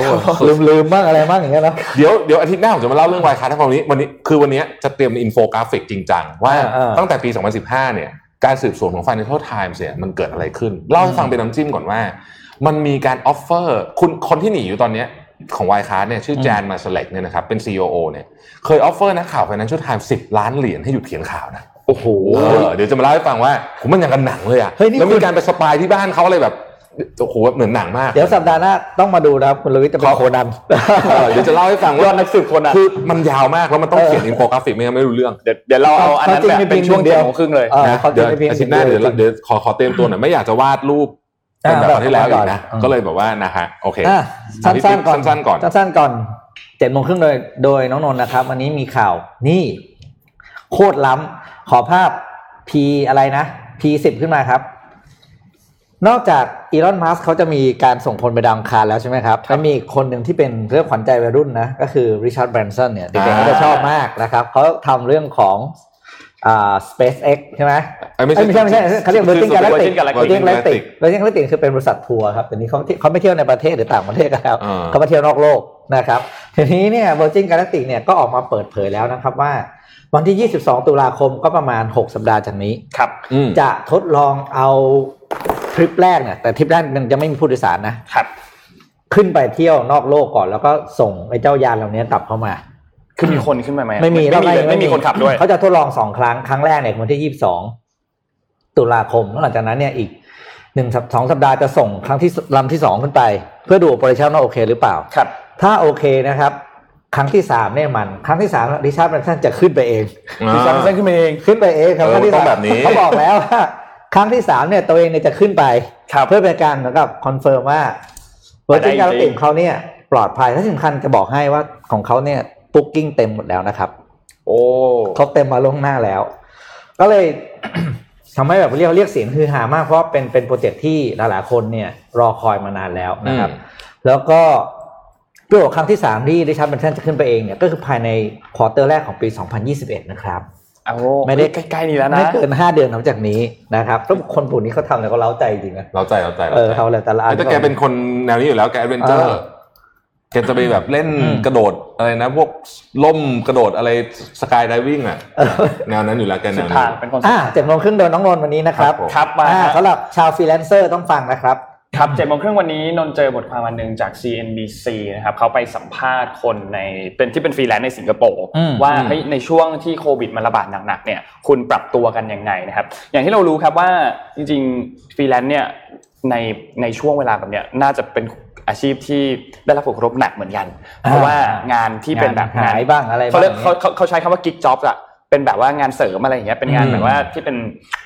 ลืมลืมๆบ้างอะไรบ้างอย่างเงี้ยเนาะเดี๋ยวเดี๋ยวอาทิตย์หน้าผมจะมาเล่าเรื่อง Wirecard ทั้งวันนี้วันนี้คือวันนี้จะเตรียมอินโฟกราฟิกจริงจังว่าอ่าอ่าตั้งแต่ปี 2015 เนี่ย การสืบสวนของ Financial Times เนี่ยมันเกิดอะไรขึ้น เล่าให้ฟังเป็นน้ำจิ้มก่อนว่า มันมีการ offer คุณคนที่หนีอยู่ตอนเนี้ย ของ Wirecard เนี่ยชื่อแจนมาร์ซาเล็กเนี่ยนะครับเป็น COO เนี่ยเคย offer นักข่าว Financial Times 10 ล้านเหรียญให้หยุดเขียนข่าวนะโอ้โหเออเดี๋ยวจะมาเล่าให้ฟังว่าผมมันอย่างกับหนังเลยอะเฮ้ยนี่แล้วคุมีการไป spy ที่บ้านเขาอะไรแบบโอ้โหเหมือนหนังมาก เดี๋ยวสัปดาห์หน้าต้องมาดูนะครับคุณลวิทย์จะเป็นโคนันเออเดี๋ยวจะเล่าให้ฟังยว่าอดนักสืบคนอะคือมันยาวมากแล้วมันต้องเออเขียนอินโฟกราฟิกไม่งั้นไม่รู้เรื่องเดี๋ยวเดี๋ยวเราเอาอันนั้นเขาจริงแบบมีเป็นช่วงเพียงเดีเจ็ยดวโมงครึ่งเลยเออนะเขาเดี๋ยวจะไม่เพียงอาทิตย์หน้าเดีเดี๋ยยววเดี๋ยวขอขอเตรียมตัวหน่อยไม่อยากจะวาดรูป เป็นแบบอ่าคราวที่แล้วอีกนะแบบก่อนก็เลยแบบว่านะฮะโอเคอะสั้นๆก่อนสั้นๆก่อนสั้นๆก่อนเจ็ดโมงครึ่งโดยโดยน้องนนท์นะครับ วันนี้มีข่าวนี่โคตรล้ำขอภาพ P อะไรนะ P สิบขึ้นมาครับ นอกจากอีลอนมัสเขาจะมีการส่งคนไปดาวอังคารแล้วใช่ไหมครับแล้วมีอีกคนหนึ่งที่เป็นเรื่องขวัญใจวัยรุ่นนะ ก็คือริชาร์ดแบรนสันเนี่ยเด็กๆก็จะชอบมากนะครับเขาทำเรื่องของ อ่า SpaceX ใช่ไหมเอ้ยไม่เอ้ยไม่ใช่ไม่ใช่เขาเรียก Virgin Galactic Virgin Galactic Virgin Galactic Virgin Galactic คือเป็นบริษัททัวร์ครับแต่นี้เขาที่เขาไม่เที่ยวในประเทศหรือต่างประเทศกันแล้วอ่าเขามาเที่ยวนอกโลกนะครับทีนี้เนี่ย Virgin Galactic เนี่ยก็ออกมาเปิดเผยแล้วนะครับว่า วันที่ 22 ตุลาคมก็ประมาณ 6 สัปดาห์จากนี้ครับอืมจะทดลองเอาทริปแรกเนี่ยแต่ทริปแรกมันจะไม่มีผู้โดยสารนะครับ ขึ้นไปเที่ยวนอกโลกก่อนแล้วก็ส่งไอ้เจ้ายานเหล่านี้กลับเข้ามา คือมีคนขึ้นมาไหมไม่มีไม่มีเลยไม่มีคนขับด้วยเขาจะทดลองสองครั้งครั้งแรกเนี่ยวันที่ยี่สิบสองตุลาคมแล้วหลังจากนั้นเนี่ยอีกหนึ่งสองสัปดาห์จะส่งครั้งที่ลำที่สองขึ้นไป เพื่อดูโอเปอเรชั่นว่าโอเคหรือเปล่าครับ ถ้าโอเคนะครับ ครั้งที่สามเนี่ยมัน ครั้งที่สามริชาร์ดแบรนสันจะขึ้นไปเองริชาร์ดแบรนสันขึ้นมาเองขึ้นไปเองครับเออครั้งที่สามต้องแบบนี้เขาบอกแล้วว่าครั้งที่สามเนี่ยตัวเองเนี่ยจะขึ้นไปครับเพื่อเป็นการเหมือนกับคอนเฟิร์มว่า Virgin Galactic ของเขาเนี่ย ปลอดภัยและสำคัญจะบอกให้ว่าของเขาเนี่ย booking เต็มหมดแล้วนะครับ โอ้เขาเต็มมาล่วงหน้าแล้ว ก็เลยทำให้แบบเรียกเรียกเสียงฮือฮามากเพราะว่าเป็นเป็นโปรเจกต์ที่หลายๆคนเนี่ย รอคอยมานานแล้วนะครับอืมแล้วก็เพื่อครั้งที่สามที่ริชาร์ดแบรนสันจะขึ้นไปเองเนี่ยก็คือภายใน quarter แรกของปี 2021 นะครับเอาไม่ได้ใกล้ๆนี่แล้วนะไม่เกินห้าเดือนหลังจากนี้นะครับแล้วคนพวกนี้เขาทำอะไรก็เร้าใจจริงนะเร้าใจเร้าใจเออเขาอะไรแต่ละอันแต่แกเป็นคนแนวนี้อยู่แล้วแก adventure เออ แกจะไปแบบเล่นอืมกระโดดอะไรนะ พวกร่มกระโดดอะไร skydiving อะเออแนวนั้นอยู่แล้วแกแนสุดทางเป็นคนสุดอ่าทางเจ็ดโมงครึ่งโดยน้องนนท์วันนี้นะครับครับผมครับมาอ่าฮะสำหรับชาวฟรีแลนเซอร์ต้องฟังนะครับครับเจ็ดโมงครึ่งวันนี้นนท์เจอบทความวันหนึ่งจาก CNBC นะครับเขาไปสัมภาษณ์คนในเป็นที่เป็นฟรีแลนซ์ในสิงคโปร์อืมว่าอืมเฮ้ยในช่วงที่โควิดมันระบาดหนักๆเนี่ยคุณปรับตัวกันยังไงนะครับ อย่างที่เรารู้ครับว่าจริงๆฟรีแลนซ์เนี่ยในในช่วงเวลาแบบเนี้ยน่าจะเป็น อาชีพที่ได้รับผลกระทบหนักเหมือนกัน เพราะว่างานที่เป็นแบบงานหายบ้างอะไรบ้างเขาเรียกเขาเขาเขาใช้คำว่า gig job อะเป็นแบบว่างานเสริมอะไรอย่างเงี้ยเป็นงานอืมแบบว่าที่เป็น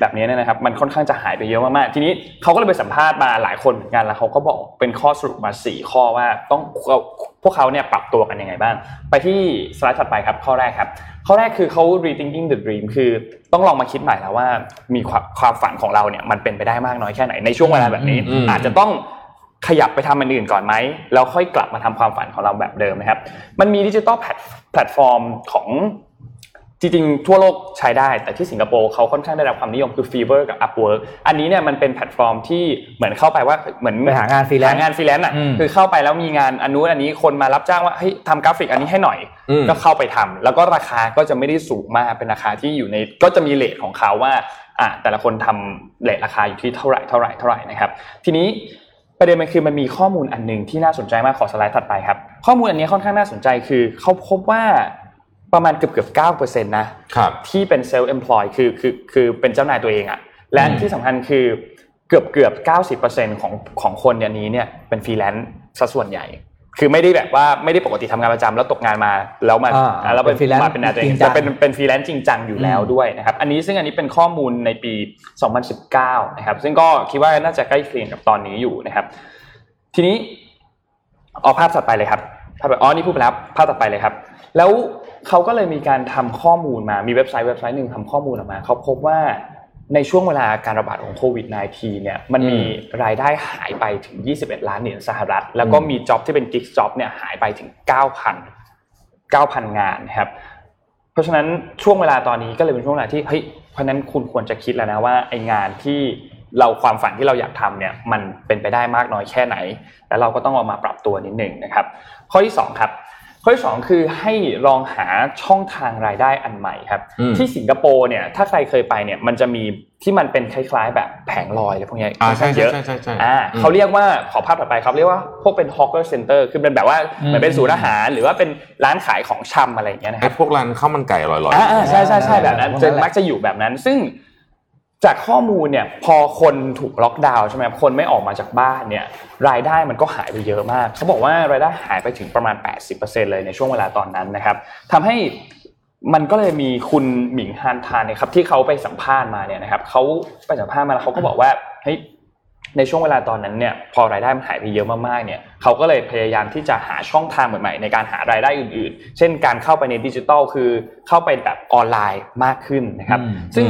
แบบนี้เนี่ยนะครับมันค่อนข้างจะหายไปเยอะมากๆทีนี้เขาก็เลยไปสัมภาษณ์มาหลายคนเหมือนกันแล้วเขาก็บอกเป็นข้อสรุปมาสี่ข้อว่าต้องพวกเขาเนี่ยปรับตัวกันยังไงบ้าง ไปที่สไลด์ถัดไปครับข้อแรกครับ ข้อแรกคือเขา rethinking the dream คือต้องลองมาคิดใหม่แล้วว่ามีความความฝันของเราเนี่ยมันเป็นไปได้มากน้อยแค่ไหนในช่วงเวลาแบบนี้อืมอาจจะต้อง ขยับไปทำอันอื่นก่อนไหมแล้วค่อยกลับมาทำความฝันของเราแบบเดิมนะครับ มันมีดิจิตอลแพลตฟอร์มของจริงๆ ทั่วโลกใช้ได้ แต่ที่สิงคโปร์เขาค่อนข้างได้รับความนิยมคือ Fiverr กับ Upwork อันนี้เนี่ยมันเป็นแพลตฟอร์มที่เหมือนเข้าไปว่าเหมือนไปหางานฟรีแลนซ์หางานฟรีแลนซ์อะอืมคือเข้าไปแล้วมีงานอันนู้นอันนี้คนมารับจ้างว่าเฮ้ยทำกราฟิกอันนี้ให้หน่อยอืมก็เข้าไปทำแล้วก็ราคาก็จะไม่ได้สูงมากเป็นราคาที่อยู่ในก็จะมี rate ของเขาว่าอะแต่ละคนทำ rate ราคาอยู่ที่เท่าไหร่เท่าไหร่เท่าไหร่นะครับ ทีนี้ ประเด็นมันคือมันมีข้อมูลอันหนึ่งที่น่าสนใจมากขอสไลด์ถัดไปครับ ข้อมูลอันนี้ค่อนข้างน่าสนใจคือเขาพบว่าประมาณเกือบเกือบเก้าเปอร์เซ็นต์นะครับที่เป็นเซลล์ employ คือคือคือเป็นเจ้านายตัวเองอะและอืมที่สำคัญคือเกือบเกือบเก้าสิบเปอร์เซ็นของของคนเดี๋ยวนี้เนี่ยเป็นฟรีแลนซ์ซะส่วนใหญ่ คือไม่ได้แบบว่าไม่ได้ปกติทำงานประจำแล้วตกงานมาแล้วมาอ่าแล้วเป็น freelance มาเป็นนายตัวเองจริงจังจะเป็นเป็นฟรีแลนซ์จริงจังอยู่แล้วอืมด้วยนะครับอันนี้ซึ่งอันนี้เป็นข้อมูลในปี 2019 นะครับ ซึ่งก็คิดว่าน่าจะใกล้เคียงกับตอนนี้อยู่นะครับ ทีนี้เอาภาพถัดไปเลยครับภาพแบบอ๋อนี่พูดไปแล้วภาพถัดไปเลยครับ แล้วเขาก็เลยมีการทำข้อมูลมามีเว็บไซต์เว็บไซต์หนึ่งทำข้อมูลออกมาเขาพบว่า ในช่วงเวลาการระบาดของโควิด -19 เนี่ยมันมีรายได้หายไปถึง 21 ล้านเหรียญสหรัฐ แล้วก็มีจ็อบที่เป็นกิ๊กจ็อบเนี่ยหายไปถึง 9,000 9,000 งานนะครับเพราะฉะนั้นช่วงเวลาตอนนี้ก็เลยเป็นช่วงเวลาที่เฮ้ยเพราะนั้นคุณควรจะคิดแล้วนะว่าไองานที่เราความฝันที่เราอยากทำเนี่ยมันเป็นไปได้มากน้อยแค่ไหน แล้วเราก็ต้องเอามาปรับตัวนิดหนึ่งนะครับ ข้อที่2ครับ ข้อที่สองคือให้ลองหาช่องทางรายได้อันใหม่ครับ ที่สิงคโปร์เนี่ยถ้าใครเคยไปเนี่ยมันจะมีที่มันเป็นคล้าย ๆ แบบแผงลอยอะไรพวกนี้อ่าใช่เยอะใช่ใช่ใช่อ่าเขาเรียกว่าขอภาพต่อไปครับเรียกว่าพวกเป็น hawker center คือเป็นแบบว่าเหมือนเป็นศูนย์อาหาร หรือว่าเป็นร้านขายของชำอะไรอย่างเงี้ยนะครับพวกร้านข้าวมันไก่อร่อยๆอ่าใช่ใช่ใช่แบบนั้นจะมักจะอยู่แบบนั้น ซึ่ง จากข้อมูลเนี่ยพอคนถูกล็อกดาวน์ใช่ไหมคนไม่ออกมาจากบ้านเนี่ยรายได้มันก็หายไปเยอะมาก เขาบอกว่ารายได้หายไปถึงประมาณ 80%เลยในช่วงเวลาตอนนั้นนะครับทำให้มันก็เลยมีคุณหมิงฮานทานเนี่ยครับที่เขาไปสัมภาษณ์มาเนี่ยนะครับเขาไปสัมภาษณ์มาแล้วเขาก็บอกว่าเฮ้ยในช่วงเวลาตอนนั้นเนี่ยพอรายได้มันหายไปเยอะมากๆเนี่ยเขาก็เลยพยายามที่จะหาช่องทางใหม่ๆในการหารายได้อื่นๆ เช่นการเข้าไปในดิจิทัลคือเข้าไปแบบออนไลน์มากขึ้นนะครับซึ่ง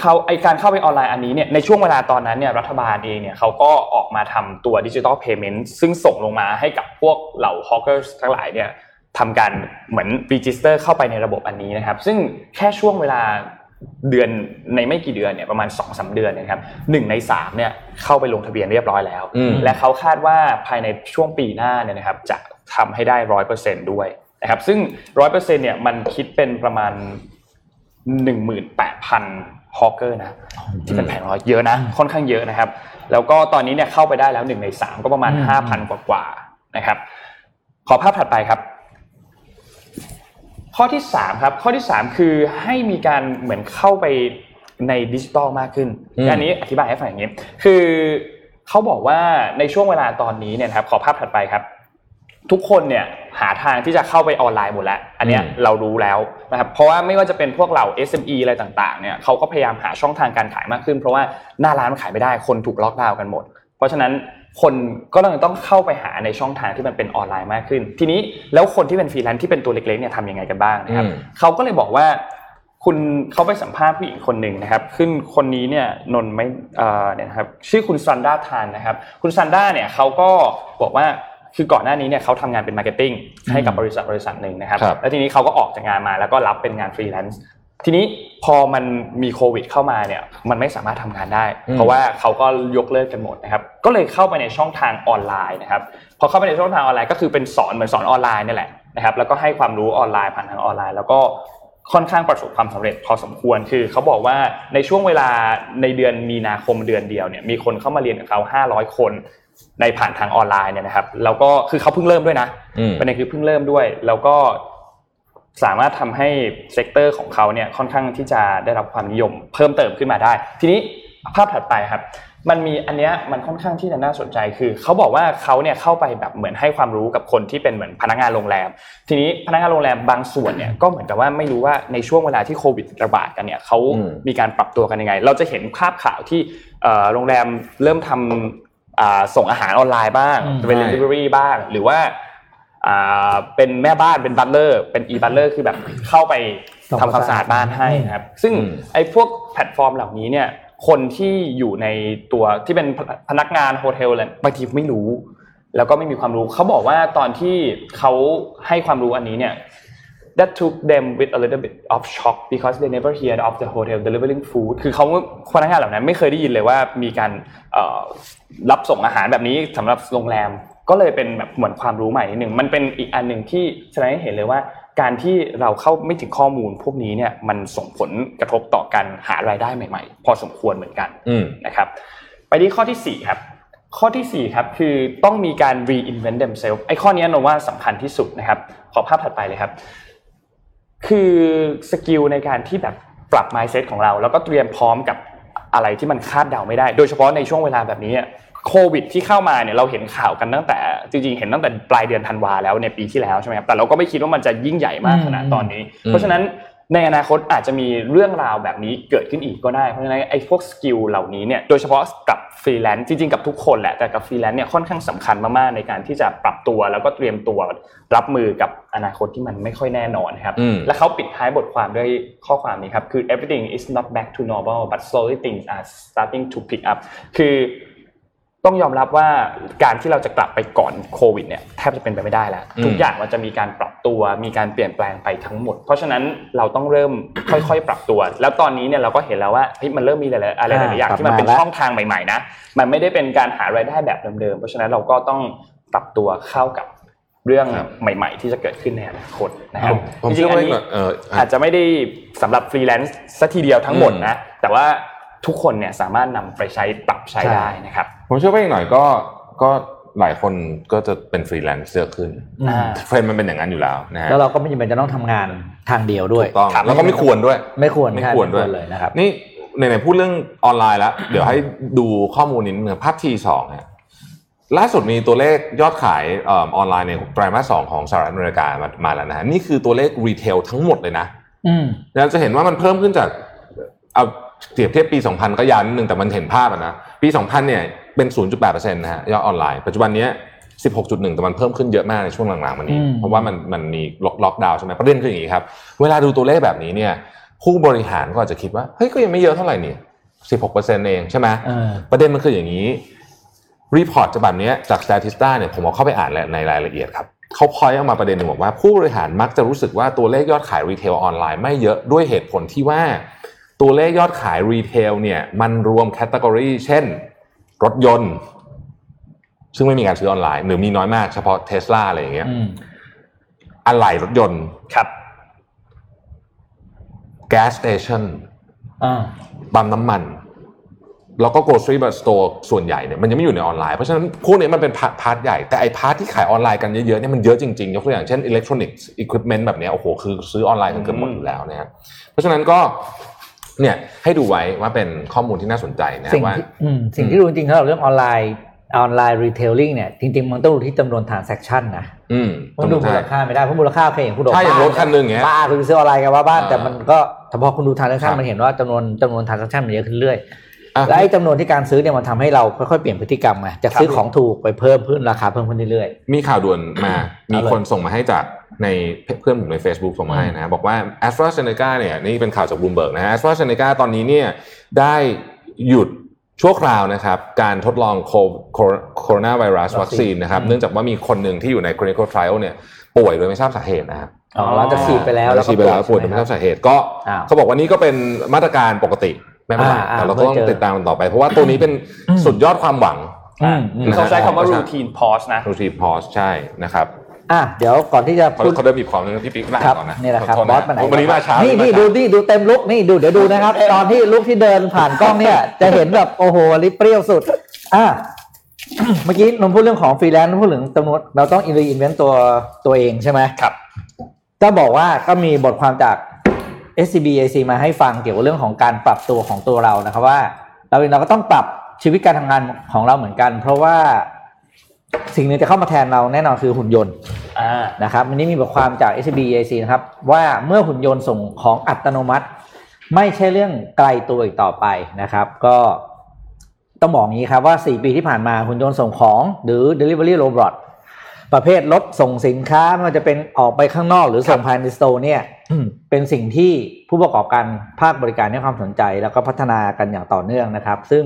เขาไอการเข้าไปออนไลน์อันนี้เนี่ยในช่วงเวลาตอนนั้นเนี่ยรัฐบาลเองเนี่ยเขาก็ออกมาทำตัว digital payment ซึ่งส่งลงมาให้กับพวกเหล่า hawker ทั้งหลายเนี่ยทำการเหมือน register เข้าไปในระบบอันนี้นะครับ ซึ่งแค่ช่วงเวลาเดือนในไม่กี่เดือนเนี่ยประมาณสองสามเดือนนะครับหนึ่งในสามเนี่ยเข้าไปลงทะเบียนเรียบร้อยแล้ว และเขาคาดว่าภายในช่วงปีหน้าเนี่ยนะครับจะทำให้ได้ร้อยเปอร์เซ็นด้วยนะครับซึ่งร้อยเปอร์เซ็นเนี่ยมันคิดเป็นประมาณหนึ่งหมื่นแปดพัน hawker นะที่เป็นแผงลอยเยอะนะ ค่อนข้างเยอะนะครับ แล้วก็ตอนนี้เนี่ยเข้าไปได้แล้วหนึ่งในสามก็ประมาณห้าพันกว่าๆนะครับ ขอภาพถัดไปครับ ข้อที่สามครับข้อที่สามคือให้มีการเหมือนเข้าไปในดิจิตอลมากขึ้นอันนี้อธิบายให้ฟังอย่างนี้ คือเขาบอกว่าในช่วงเวลาตอนนี้เนี่ยครับ ขอภาพถัดไปครับ ทุกคนเนี่ยหาทางที่จะเข้าไปออนไลน์หมดแล้ว อันนี้เรารู้แล้วนะครับเพราะว่าไม่ว่าจะเป็นพวกเรา SME อะไรต่างๆเนี่ยเขาก็พยายามหาช่องทางการขายมากขึ้น เพราะว่าหน้าร้านมันขายไม่ได้คนถูกล็อกดาวน์กันหมด เพราะฉะนั้นคนก็ต้องต้องเข้าไปหาในช่องทางที่มันเป็นออนไลน์มากขึ้น ทีนี้แล้วคนที่เป็นฟรีแลนซ์ที่เป็นตัวเล็กๆเนี่ยทำยังไงกันบ้างนะครับเขาก็เลยบอกว่าคุณเขาไปสัมภาษณ์ผู้หญิงคนหนึ่งนะครับ ขึ้นคนนี้เนี่ยนนไม่เอ่อเนี่ยครับชื่อคุณซันด้าทานนะครับ คุณซันด้าเนี่ยเขาก็บอกว่า คือก่อนหน้านี้เนี่ยเขาทำงานเป็น marketing ให้กับบริษัทบริษัทหนึ่งนะครับ แล้วทีนี้เขาก็ออกจากงานมาแล้วก็รับเป็นงานฟรีแลนซ์ทีนี้พอมันมีโควิดเข้ามาเนี่ยมันไม่สามารถทำงานได้ เพราะว่าเขาก็ยกเลิกกันหมดนะครับก็เลยเข้าไปในช่องทางออนไลน์นะครับพอเข้าไปในช่องทางออนไลน์ก็คือเป็นสอนเหมือนสอนออนไลน์นี่แหละนะครับแล้วก็ให้ความรู้ออนไลน์ผ่านทางออนไลน์ แล้วก็ค่อนข้างประสบความสำเร็จพอสมควรคือเขาบอกว่าในช่วงเวลาในเดือนมีนาคมเดือนเดียวเนี่ยมีคนเข้ามาเรียนกับเขา500 คน ในผ่านทางออนไลน์เนี่ยนะครับ แล้วก็คือเขาเพิ่งเริ่มด้วยนะประเด็นคือเพิ่งเริ่มด้วย แล้วก็สามารถทำให้ sector ของเขาเนี่ยค่อนข้างที่จะได้รับความนิยม เพิ่มเติมขึ้นมาได้ ทีนี้ภาพถัดไปครับ มันมีอันเนี้ยมันค่อนข้างที่จะน่าสนใจคือเขาบอกว่าเขาเนี่ยเข้าไปแบบเหมือนให้ความรู้กับคนที่เป็นเหมือนพนักงานโรงแรม ทีนี้พนักงานโรงแรมบางส่วนเนี่ยก็เหมือนกับว่าไม่รู้ว่าในช่วงเวลาที่โควิดระบาดกันเนี่ยเขามีการปรับตัวกันยังไง เราจะเห็นภาพข่าวที่โรงแรมเริ่มทำ ส่งอาหารออนไลน์บ้างเป็น delivery บ้าง หรือว่าเป็นแม่บ้านเป็น butler เป็น e-butler คือแบบเข้าไปทำความสะอาดบ้านให้นะครับ ซึ่งไอ้พวกแพลตฟอร์มเหล่านี้เนี่ย คนที่อยู่ในตัวที่เป็นพนักงาน hotel อะไรบางทีไม่รู้ แล้วก็ไม่มีความรู้เขาบอกว่าตอนที่เขาให้ความรู้อันนี้เนี่ย that took them with a little bit of shock because they never heard of the hotel delivering food คือเขาพนักงานเหล่านั้นไม่เคยได้ยินเลยว่ามีการรับส่งอาหารแบบนี้สำหรับโรงแรม ก็เลยเป็นแบบเหมือนความรู้ใหม่นิดหนึ่งมันเป็นอีกอันหนึ่งที่แสดงให้เห็นเลยว่า การที่เราเข้าไม่ถึงข้อมูลพวกนี้เนี่ยมันส่งผลกระทบต่อการหารายได้ใหม่ ๆ พอสมควรเหมือนกันนะครับ ไปที่ข้อที่4ครับข้อที่4ครับคือต้องมีการ reinvent themselves ไอ้ข้อนี้ผมว่าสำคัญที่สุดนะครับ ขอภาพถัดไปเลยครับ คือ skill ในการที่แบบปรับ mindset ของเรา แล้วก็เตรียมพร้อมกับอะไรที่มันคาดเดาไม่ได้ โดยเฉพาะในช่วงเวลาแบบนี้โควิดที่เข้ามาเนี่ยเราเห็นข่าวกันตั้งแต่จริงๆ เห็นตั้งแต่ปลายเดือนธันวาแล้วในปีที่แล้วใช่ไหมครับแต่เราก็ไม่คิดว่ามันจะยิ่งใหญ่มากขนาดตอนนี้ เพราะฉะนั้นในอนาคตอาจจะมีเรื่องราวแบบนี้เกิดขึ้นอีกก็ได้เพราะฉะนั้นไอ้พวก skill เหล่านี้เนี่ยโดยเฉพาะกับ ฟรีแลนซ์จริงๆกับทุกคนแหละแต่กับฟรีแลนซ์เนี่ยค่อนข้างสำคัญมากๆในการที่จะปรับตัวแล้วก็เตรียมตัวรับมือกับอนาคตที่มันไม่ค่อยแน่นอนครับและเขาปิดท้ายบทความด้วยข้อความนี้ครับคือ everything is not back to normal but slowly things are starting to pick up คือ ต้องยอมรับว่าการที่เราจะกลับไปก่อนโควิดเนี่ยแทบจะเป็นไปไม่ได้แล้วอืมทุกอย่างมันจะมีการปรับตัว มีการเปลี่ยนแปลงไปทั้งหมด เพราะฉะนั้นเราต้องเริ่มค่อยๆ ปรับตัว แล้วตอนนี้เนี่ยเราก็เห็นแล้วว่าเฮ้ยมันเริ่มมีหลายๆอะไรหลายๆอย่างอ่าที่มันเป็นกลับมาแล้วช่องทางใหม่ๆนะมันไม่ได้เป็นการหารายได้แบบเดิมๆเพราะฉะนั้นเราก็ต้องปรับตัวเข้ากับเรื่องครับใหม่ ๆ ที่จะเกิดขึ้นในอนาคตนะครับผมจเชื่ริองๆอัว่านนี้เอออะอาจจะไม่ได้สำหรับฟรีแลนซ์ซะทีเดียวทั้งหมดอืมนะแต่ว่าทุกคนเนี่ยสามารถนำไปใช้ปรับใช้ได้นะครับ ผมเชื่อว่าอีกหน่อยก็ก็หลายคนก็จะเป็นฟรีแลนซ์เยอะขึ้นอ่าเทรนด์มันเป็นอย่างนั้นอยู่แล้วนะฮะแล้วเราก็ไม่จำเป็นจะต้องทำงานทางเดียวด้วยถูกต้องครับแล้วก็ไม่ควรด้วย ไม่ควรไม่ใช่ควรด้วยเลยนะครับนี่ในไหนๆพูดเรื่องออนไลน์แล้วเดี๋ยวให้ดูข้อมูลนิดนึงภาพที่สองฮะล่าสุดมีตัวเลขยอดขายเออออนไลน์ในไตรมาสสองของสหรัฐอเมริกามามาแล้วนะฮะนี่คือตัวเลข retail ทั้งหมดเลยนะอืมเราจะเห็นว่ามันเพิ่มขึ้นจากเอาเปรียบเทียบปี 2000 ก็ยาวนิดนึงแต่มันเห็นภาพอะนะ ปี 2000 เนี่ยเป็น 0.8%นะฮะยอดออนไลน์ ปัจจุบันเนี้ย16.1 แต่มันเพิ่มขึ้นเยอะมากในช่วงหลังๆมานี้อืมเพราะว่ามันมันมีล็อกล็อกดาวน์ใช่ไหมประเด็นคืออย่างนี้ครับ เวลาดูตัวเลขแบบนี้เนี่ยผู้บริหารก็อาจจะคิดว่าเฮ้ยก็ยังไม่เยอะเท่าไหร่นี่ 16%เองใช่ไหมเออประเด็นมันคืออย่างนี้ report ฉบับเนี้ยจาก Statista เนี่ยผมเอาเข้าไปอ่านแล้วในรายละเอียดครับเขา point ออกมาประเด็นหนึ่งบอกว่าผู้บริหารมักจะรู้สึกว่าตัวเลขยอดขาย retail ออนไลน์ไม่เยอะด้วยเหตุผลที่ว่า ตัวเลขยอดขาย retail เนี่ยมันรวม category เช่น รถยนต์ ซึ่งไม่มีการซื้อออนไลน์ หรือมีน้อยมากเฉพาะเทสลาอะไรอย่างเงี้ยอืมอะไหล่รถยนต์ครับ gas station อ่าปั๊มน้ำมัน แล้วก็ grocery store ส่วนใหญ่เนี่ยมันยังไม่อยู่ในออนไลน์ เพราะฉะนั้นพวกนี้มันเป็น part part ใหญ่ แต่ไอ้ part ที่ขายออนไลน์กันเยอะๆเนี่ยมันเยอะจริงๆ ยกตัวอย่างเช่น electronics equipment แบบเนี้ยโอ้โห คือซื้อออนไลน์กันเกือบหมดอยู่แล้วนะครับเพราะฉะนั้นก็ เนี่ยให้ดูไว้ว่าเป็นข้อมูลที่น่าสนใจนะสิ่งว่าที่อืมสิ่งที่รู้จริงๆสำหรับเรื่องออนไลน์ออนไลน์รีเทลลิ่งเนี่ยจริงๆ มันต้องดูที่จำนวน transaction นะอืมมันดูมูลค่าไม่ได้เพราะมูลค่าเคยเห็นคุณโดใช่อย่างรถคันหนึ่งอย่างเงี้ยบ้าคุณไปซื้อออนไลน์กันว่าบ้านอ่าแต่มันก็เฉพาะคุณดูครั transaction บมันเห็นว่าจำนวนจำนวน transaction มันเยอะขึ้นเรื่อยอะและไอ้จำนวนที่การซื้อเนี่ยมันทำให้เราค่อยๆเปลี่ยนพฤติกรรมไงจากซื้อของถูกไปเพิ่มขึ้นราคาเพิ่มขึ้นเรื่อยมีข่าวด่วนมา มีเอาเลยคนส่งมาให้จาก ในเพื่อนผมใน Facebook ส่งมาให้นะบอกว่า a s t r a z e ซ e c a เนี่ยนี่เป็นข่าวจาก Bloomberg นะ a s t r a z e ซ e c a ตอนนี้เนี่ยได้หยุดชั่วคราวนะครับการทดลองโคโรนาไวรัสวัคซีนนะครับเนื่องจากว่ามีคนหนึ่งที่อยู่ใน clinical trial เนี่ยป่วยโดยไม่ทราบสาเหตุนะครับๆอ๋อเราจะฉีดไปแล้วแล้วก็ฉีดไปแล้วป่วยโดยใช่ไม่ไหมทราบสาเหตุก็อ้าวเขาบอกว่านี่ก็เป็นมาตรการปกติไม่เป็นไรอ่าอ่าแต่เราก็ต้องเมื่อเจอติดตามมันต่อไป เพราะว่าตัวนี้เป็นสุดยอดความหวังอืมอืมนะฮะเขาใช้คำว่า routine pause นะรูทีพอสใช่นะครับ อะเดี๋ยวก่อนที่จะเขาพูดเขาเดินบีบคอนึงพี่ปิ๊กมาครับก่อนนะนี่แหละครับขโทษบอสมาไหนวันนี้มาเช้านี่นี่นี่ดูนี่ดูเต็มลุกนี่ดูเดี๋ยวดูนะครับ ตอนที่ลุกที่เดินผ่านกล้องเนี่ย จะเห็นแบบโอ้โหลิปเปรี้ยวสุดอะเมื่อกี้นนท์พูดเรื่องของฟรีแลนซ์พูดถึงจำนวนเราต้องอินรีอินเวนต์ตัวตัวเองใช่ไหมครับก็บอกว่าก็มีบทความจาก SCB AC มาให้ฟังเกี่ยวกับเรื่องของการปรับตัวของตัวเรานะครับว่า เราเองเราก็ต้องปรับชีวิตการทำงานของเราเหมือนกัน เพราะว่า สิ่งหนึ่งจะเข้ามาแทนเราแน่นอนคือหุ่นยนต์อ่านะครับวันนี้มีบทความจาก SCB AC นะครับ ว่าเมื่อหุ่นยนต์ส่งของอัตโนมัติ ไม่ใช่เรื่องไกลตัวอีกต่อไปนะครับ ก็ต้องบอกงี้ครับว่า 4 ปีที่ผ่านมาหุ่นยนต์ส่งของหรือ Delivery Robot ประเภทรถส่งสินค้าไม่ว่าจะเป็นออกไปข้างนอก หรือส่งภายในสโตร์เนี่ยเป็นสิ่งที่ผู้ประกอบการภาคบริการให้ความสนใจ แล้วก็พัฒนากันอย่างต่อเนื่องนะครับ ซึ่ง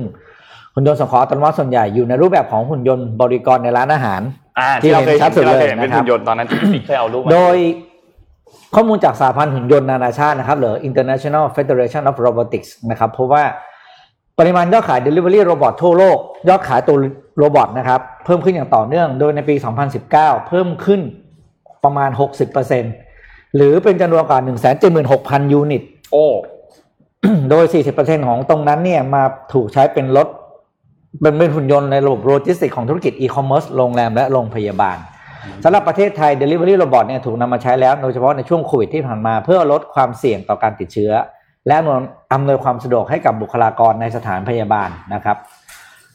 หุ่นยนต์ส่งของอัตโนมัติส่วนใหญ่อยู่ในรูปแบบของหุ่นยนต์บริกรในร้านอาหาร อ่าที่ที่เราเคยเห็นชัเห็ดนสุดที่เราเคยเลยเห็นเป็นนะครับหุ่นยนต์ตอนนั้นที่พี่ปิ๊กเคยเอารูปมาโดยข้อมูลจากสหพันธ์หุ่นยนต์นานาชาตินะครับหรือ International Federation of Robotics นะครับเพราะว่าปริมาณยอดขาย Delivery Robot ทั่วโลก ยอดขายตัวโรบอทนะครับเพิ่มขึ้นอย่างต่อเนื่องโดยในปี 2019 เพิ่มขึ้นประมาณ 60%หรือเป็นจำนวนกว่า 176,000 unit โอ้ โดย 40%ของตรงนั้นเนี่ยมาถูกใช้เป็นรถ เป็นเป็นหุ่นยนต์ในระบบโลจิสติกของธุรกิจอีคอมเมิร์ซโรงแรมและโรงพยาบาลสำหรับประเทศไทย Delivery Robot เนี่ยถูกนำมาใช้แล้ว โดยเฉพาะในช่วงโควิดที่ผ่านมาเพื่อลดความเสี่ยงต่อการติดเชื้อ และอำนวยอำนวยความสะดวกให้กับบุคลากรในสถานพยาบาลนะครับ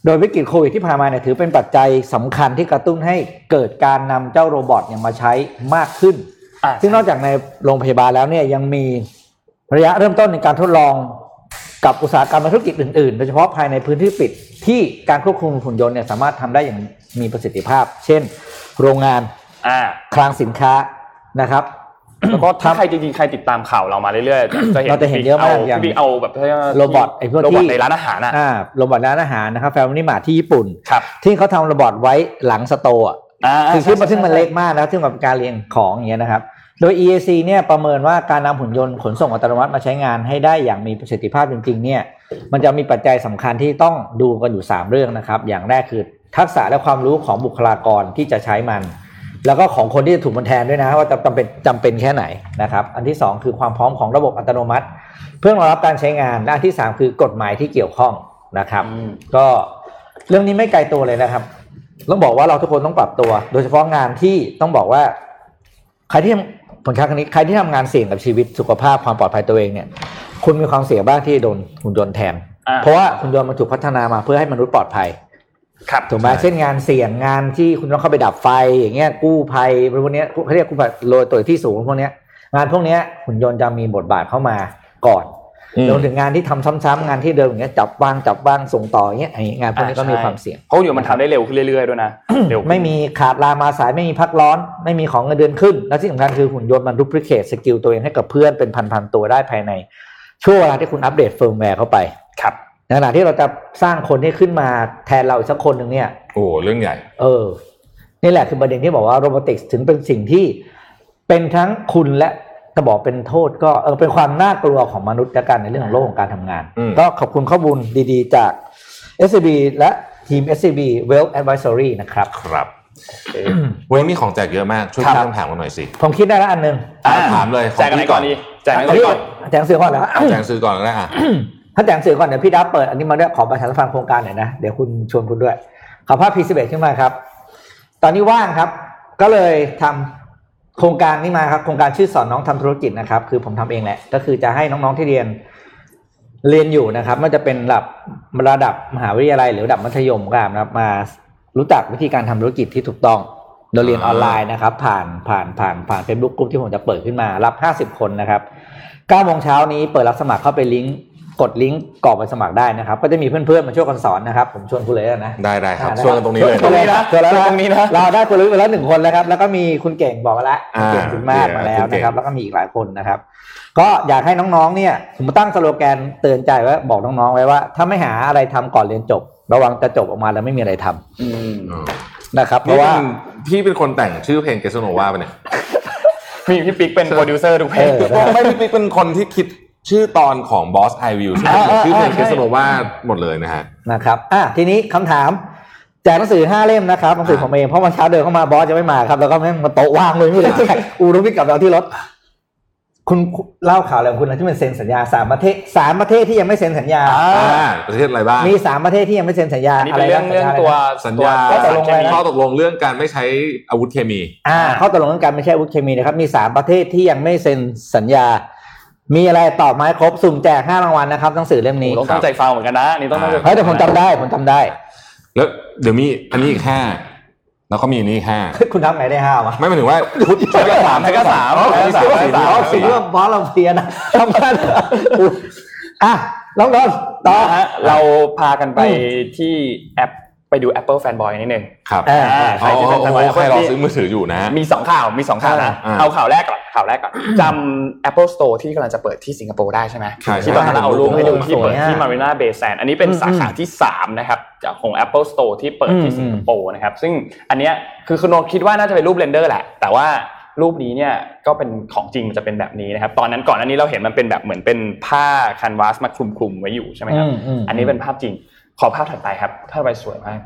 โดยวิกฤตโควิดที่ผ่านมาเนี่ยถือเป็นปัจจัยสำคัญที่กระตุ้นให้เกิดการนำเจ้าโรบอทเนี่ยมาใช้มากขึ้นอ่าซึ่งนอกจากในโรงพยาบาลแล้วเนี่ยยังมีระยะเริ่มต้นในการทดลอง กับอุตสาหกรรมและธุรกิจอื่นๆ โดยเฉพาะภายในพื้นที่ปิดที่การควบคุมหุ่นยนต์เนี่ยสามารถทำได้อย่างมีประสิทธิภาพ เช่น โรงงานอ่าคลังสินค้านะครับแล้วก็ถ้าใครจริงๆใครติดตามข่าวเรามาเรื่อยๆจะเห็นเราจะเห็นเยอะมากอย่างพี่บิ๊กเอาแบบ robot ไอ้พวก robot ที่ในร้านอาหารอะอ่า robot ร้านอาหารนะครับแฟมิลี่มาร์ทที่ญี่ปุ่นครับที่เขาทำ robot ไว้หลัง store อะอ่าคือซึ่งมันใช่ซึ่งมันใช่เล็กมากแล้วซึ่งกับการเรียงของอย่างเงี้ยนะครับ โดย EIC เนี่ยประเมินว่าการนำหุ่นยนต์ขนส่งอัตโนมัติมาใช้งานให้ได้อย่างมีประสิทธิภาพจริงๆเนี่ยมันจะมีปัจจัยสำคัญที่ต้องดูกันอยู่ 3 เรื่องนะครับ อย่างแรกคือทักษะและความรู้ของบุคลากรที่จะใช้มัน แล้วก็ของคนที่จะถูกมันแทนด้วยนะว่าจำเป็นจำเป็นแค่ไหนนะครับ อันที่ 2 คือความพร้อมของระบบอัตโนมัติ เพื่อรองรับการใช้งานและอันที่ 3 คือกฎหมายที่เกี่ยวข้องนะครับอืมก็เรื่องนี้ไม่ไกลตัวเลยนะครับต้องบอกว่าเราทุกคนต้องปรับตัว โดยเฉพาะงานที่ต้องบอกว่าใครที่ ผลค้าครั้งนี้ใครที่ทำงานเสี่ยงกับชีวิตสุขภาพความปลอดภัยตัวเองเนี่ย คุณมีความเสี่ยงบ้างที่โดนหุ่นยนต์แทนอ่าเพราะว่าหุ่นยนต์มันถูกพัฒนามาเพื่อให้มนุษย์ปลอดภัย ครับถูกไหมใช่เช่นงานเสี่ยงงานที่คุณต้องเข้าไปดับไฟ อย่างเงี้ยกู้ภัยพวกเนี้ยเขาเรียกกู้ภัยโรยตัวที่สูงพวกเนี้ยงานพวกเนี้ยหุ่นยนต์จะมีบทบาทเข้ามาก่อนอืม รวมถึงงานที่ทำซ้ำๆงานที่เดิมอย่างเงี้ยจับวางจับวางส่งต่ออย่างเงี้ยไอ้งานพวกนี้ก็มีความเสี่ยงเพราะเดี๋ยวมันทำได้เร็วขึ้นเรื่อยๆด้วยนะเร็วขึ้นไม่มีขาดลามาสายไม่มีพักร้อน ไม่มีขอเงินเดือนขึ้น และที่สำคัญคือหุ่นยนต์มัน duplicate skill ตัวเองให้กับเพื่อนเป็นพันๆตัวได้ภายใน ช่วงเวลาที่คุณอัปเดตเฟิร์มแวร์เข้าไปครับในขณะที่เราจะสร้างคนที่ขึ้นมาแทนเราอีกสักคนหนึ่งเนี่ยโอ้เรื่องใหญ่ เออ นี่แหละคือประเด็นที่บอกว่าโรบอติกส์ถึงเป็นสิ่งที่เป็นทั้งคุณและ จะบอกเป็นโทษก็เออเป็นความน่ากลัวของมนุษย์ละกันในเรื่องของโลกของการทำงาน อืม ก็ขอบคุณข้อมูลดีๆ จาก SCB และทีม SCB Wealth Advisory นะครับ ครับวันนี้มีของแจกเยอะมากช่วยครับพี่คำถามกันหน่อยสิผมคิดได้แล้วอันหนึ่งอะถามเลยขแจองกกันไหนพี่ก่ก่ออนนดีแจกกันไหนอันนี้ก่อน แจกสื่อก่อนนะแจงซื้อก่อนก็ได้อะ ถ้าแจกสื่อก่อนเดี๋ยวพี่ดับเปิดอันนี้มาด้วยขอประชาสัมพันธ์โครงการหน่อยนะ เดี๋ยวคุณชวนคุณด้วย ขอภาพ P11 ขึ้นมาครับ ตอนนี้ว่างครับ ก็เลยทำ โครงการนี้มาครับโครงการชื่อสอนน้องทำธุรกิจนะครับ คือผมทำเองแหละ ก็คือจะให้น้องๆที่เรียนเรียนอยู่นะครับไม่ว่าจะเป็นระดับระดับมหาวิทยาลัยหรือระดับมัธยมก็ตามนะครับ มารู้จักวิธีการทำธุรกิจที่ถูกต้องโดยเรียนออนไลน์นะครับ ผ่านผ่านผ่านผ่านเฟซบุ๊กกลุ่มที่ผมจะเปิดขึ้นมารับ 50 คนนะครับ9โมงเช้านี้เปิดรับสมัครเข้าไปลิงก์ กดลิงก์กรอกไปสมัครได้นะครับ ก็จะมีเพื่อนๆมาช่วยกันสอนนะครับ ผมชวนคุณเลยแล้วนะได้ได้ครับอ่าช่วยกันตรงนี้เลย ชวนเลยนะชวนแล้วตรงนี้นะเราได้คุณลุยไปแล้วหนึ่งคนแล้วครับ แล้วก็มีคุณเก่งบอกมาแล้วคุณเก่งอ่าคุณมากมาแล้วคุณเก่ง นะครับ แล้วก็มีอีกหลายคนนะครับ ก็อยากให้น้องๆ เนี่ยผมตั้งสโลแกนเตือนใจไว้บอกน้องๆ ไว้ว่า ถ้าไม่หาอะไรทำก่อนเรียนจบ ระวังจะจบออกมาแล้วไม่มีอะไรทำอืมอืมนะครับ เพนี่ราะเป็ว่านพี่เป็นคนแต่งชื่อเพลงเกสโนวาปะเนี่ยมีพี่ปิ๊กเป็นโปรดิวเซอร์ทุกเพลง เออ ไม่พี่ปิ๊กเป็นคนที่คิด ชื่อตอนของ Boss I View ใช่ไหมอ่าอ่าชื่อเพลงใช่เกสโนวาหมดเลยนะฮะนะครับอะทีนี้คำถามแจกหนังสือห้าเล่มนะครับหนังสือผมเองเพราะวันเช้าเดินเข้ามาบอสจะไม่มาครับ แล้วก็แม่งมาโต๊ะว่างเลยไม่รู้จะแจกอูรุพิกกลับเราที่รถ คุณเล่าข่าวอะไรของคุณนะที่มันเซ็นสัญญาสามประเทศสามประเทศที่ยังไม่เซ็นสัญญาอ่าประเทศอะไรบ้างมีสามประเทศที่ยังไม่เซ็นสัญญาอันนี้เป็นเรื่องะไะเรื่องตัวสัญญาตัวข้อตกลงสารเคมีข้อตกลงเรื่องการไม่ใช้อาวุธเคมีอ่าข้อตกลงเรื่องการไม่ใช่อาวุธเคมีนะครับมีสามประเทศที่ยังไม่เซ็นสัญญา มีอะไรตอบมาให้ครบสุ่มแจกห้ารางวัลนะครับหนังสือเล่มนี้โอ้ต้องตั้งใจฟังเหมือนกันนะอันนี่ต้องตั้งใจเฮ้ยแต่ผมจำได้ผมจำได้ แล้วเดี๋ยวมีอันนี้อีกห้าแล้วก็มีอันนี้อีกห้าคุณทำไงได้ห้าวะไม่หมายถึงว่าพุทธไทยก็สามไทยก็สามอ๋อไทยก็สามไทยก็สามอ๋อสีเรื่องบอสเราเพลียนะทำกันอุ๊ยอะน้องนนท์ต่อนะฮะเราพากันไปที่แอป ไปดู Apple Fanboy นิดนึงครับเอออ่าอ๋อใครที่เป็นโอ้ Fanboy โหใคร Apple รอที่ซื้อมือถืออยู่นะ มีสองข่าวมีสองข่าวนะอ่าเอาข่าวแรกก่อนข่าวแรกก่อนจำ Apple Store ที่กำลังจะเปิดที่สิงคโปร์ได้ใช่ไหมใช่ที่ตอนนั้นเราเอารูปให้ดูที่เปิดสวยอะที่ Marina Bay Sands อันนี้เป็นสาขาที่ 3 นะครับจากของ Apple Store ที่เปิดที่อืมสิงคโปร์นะครับ ซึ่งอันเนี้ยคือคุณโนตคิดว่าน่าจะเป็นรูปเรนเดอร์แหละ แต่ว่ารูปนี้เนี่ยก็เป็นของจริงมันจะเป็นแบบนี้นะครับ ตอนนั้นก่อนอันนี้เราเห็นมันเป็นแบบเหมือนเป็นผ้าคันวาสมาคลุมๆไว้อยู่ใช่ไหมครับอืมอืมอันนี้เป็นภาพจริง ขอภาพถัดไปครับภาพถัดไปสวยมาก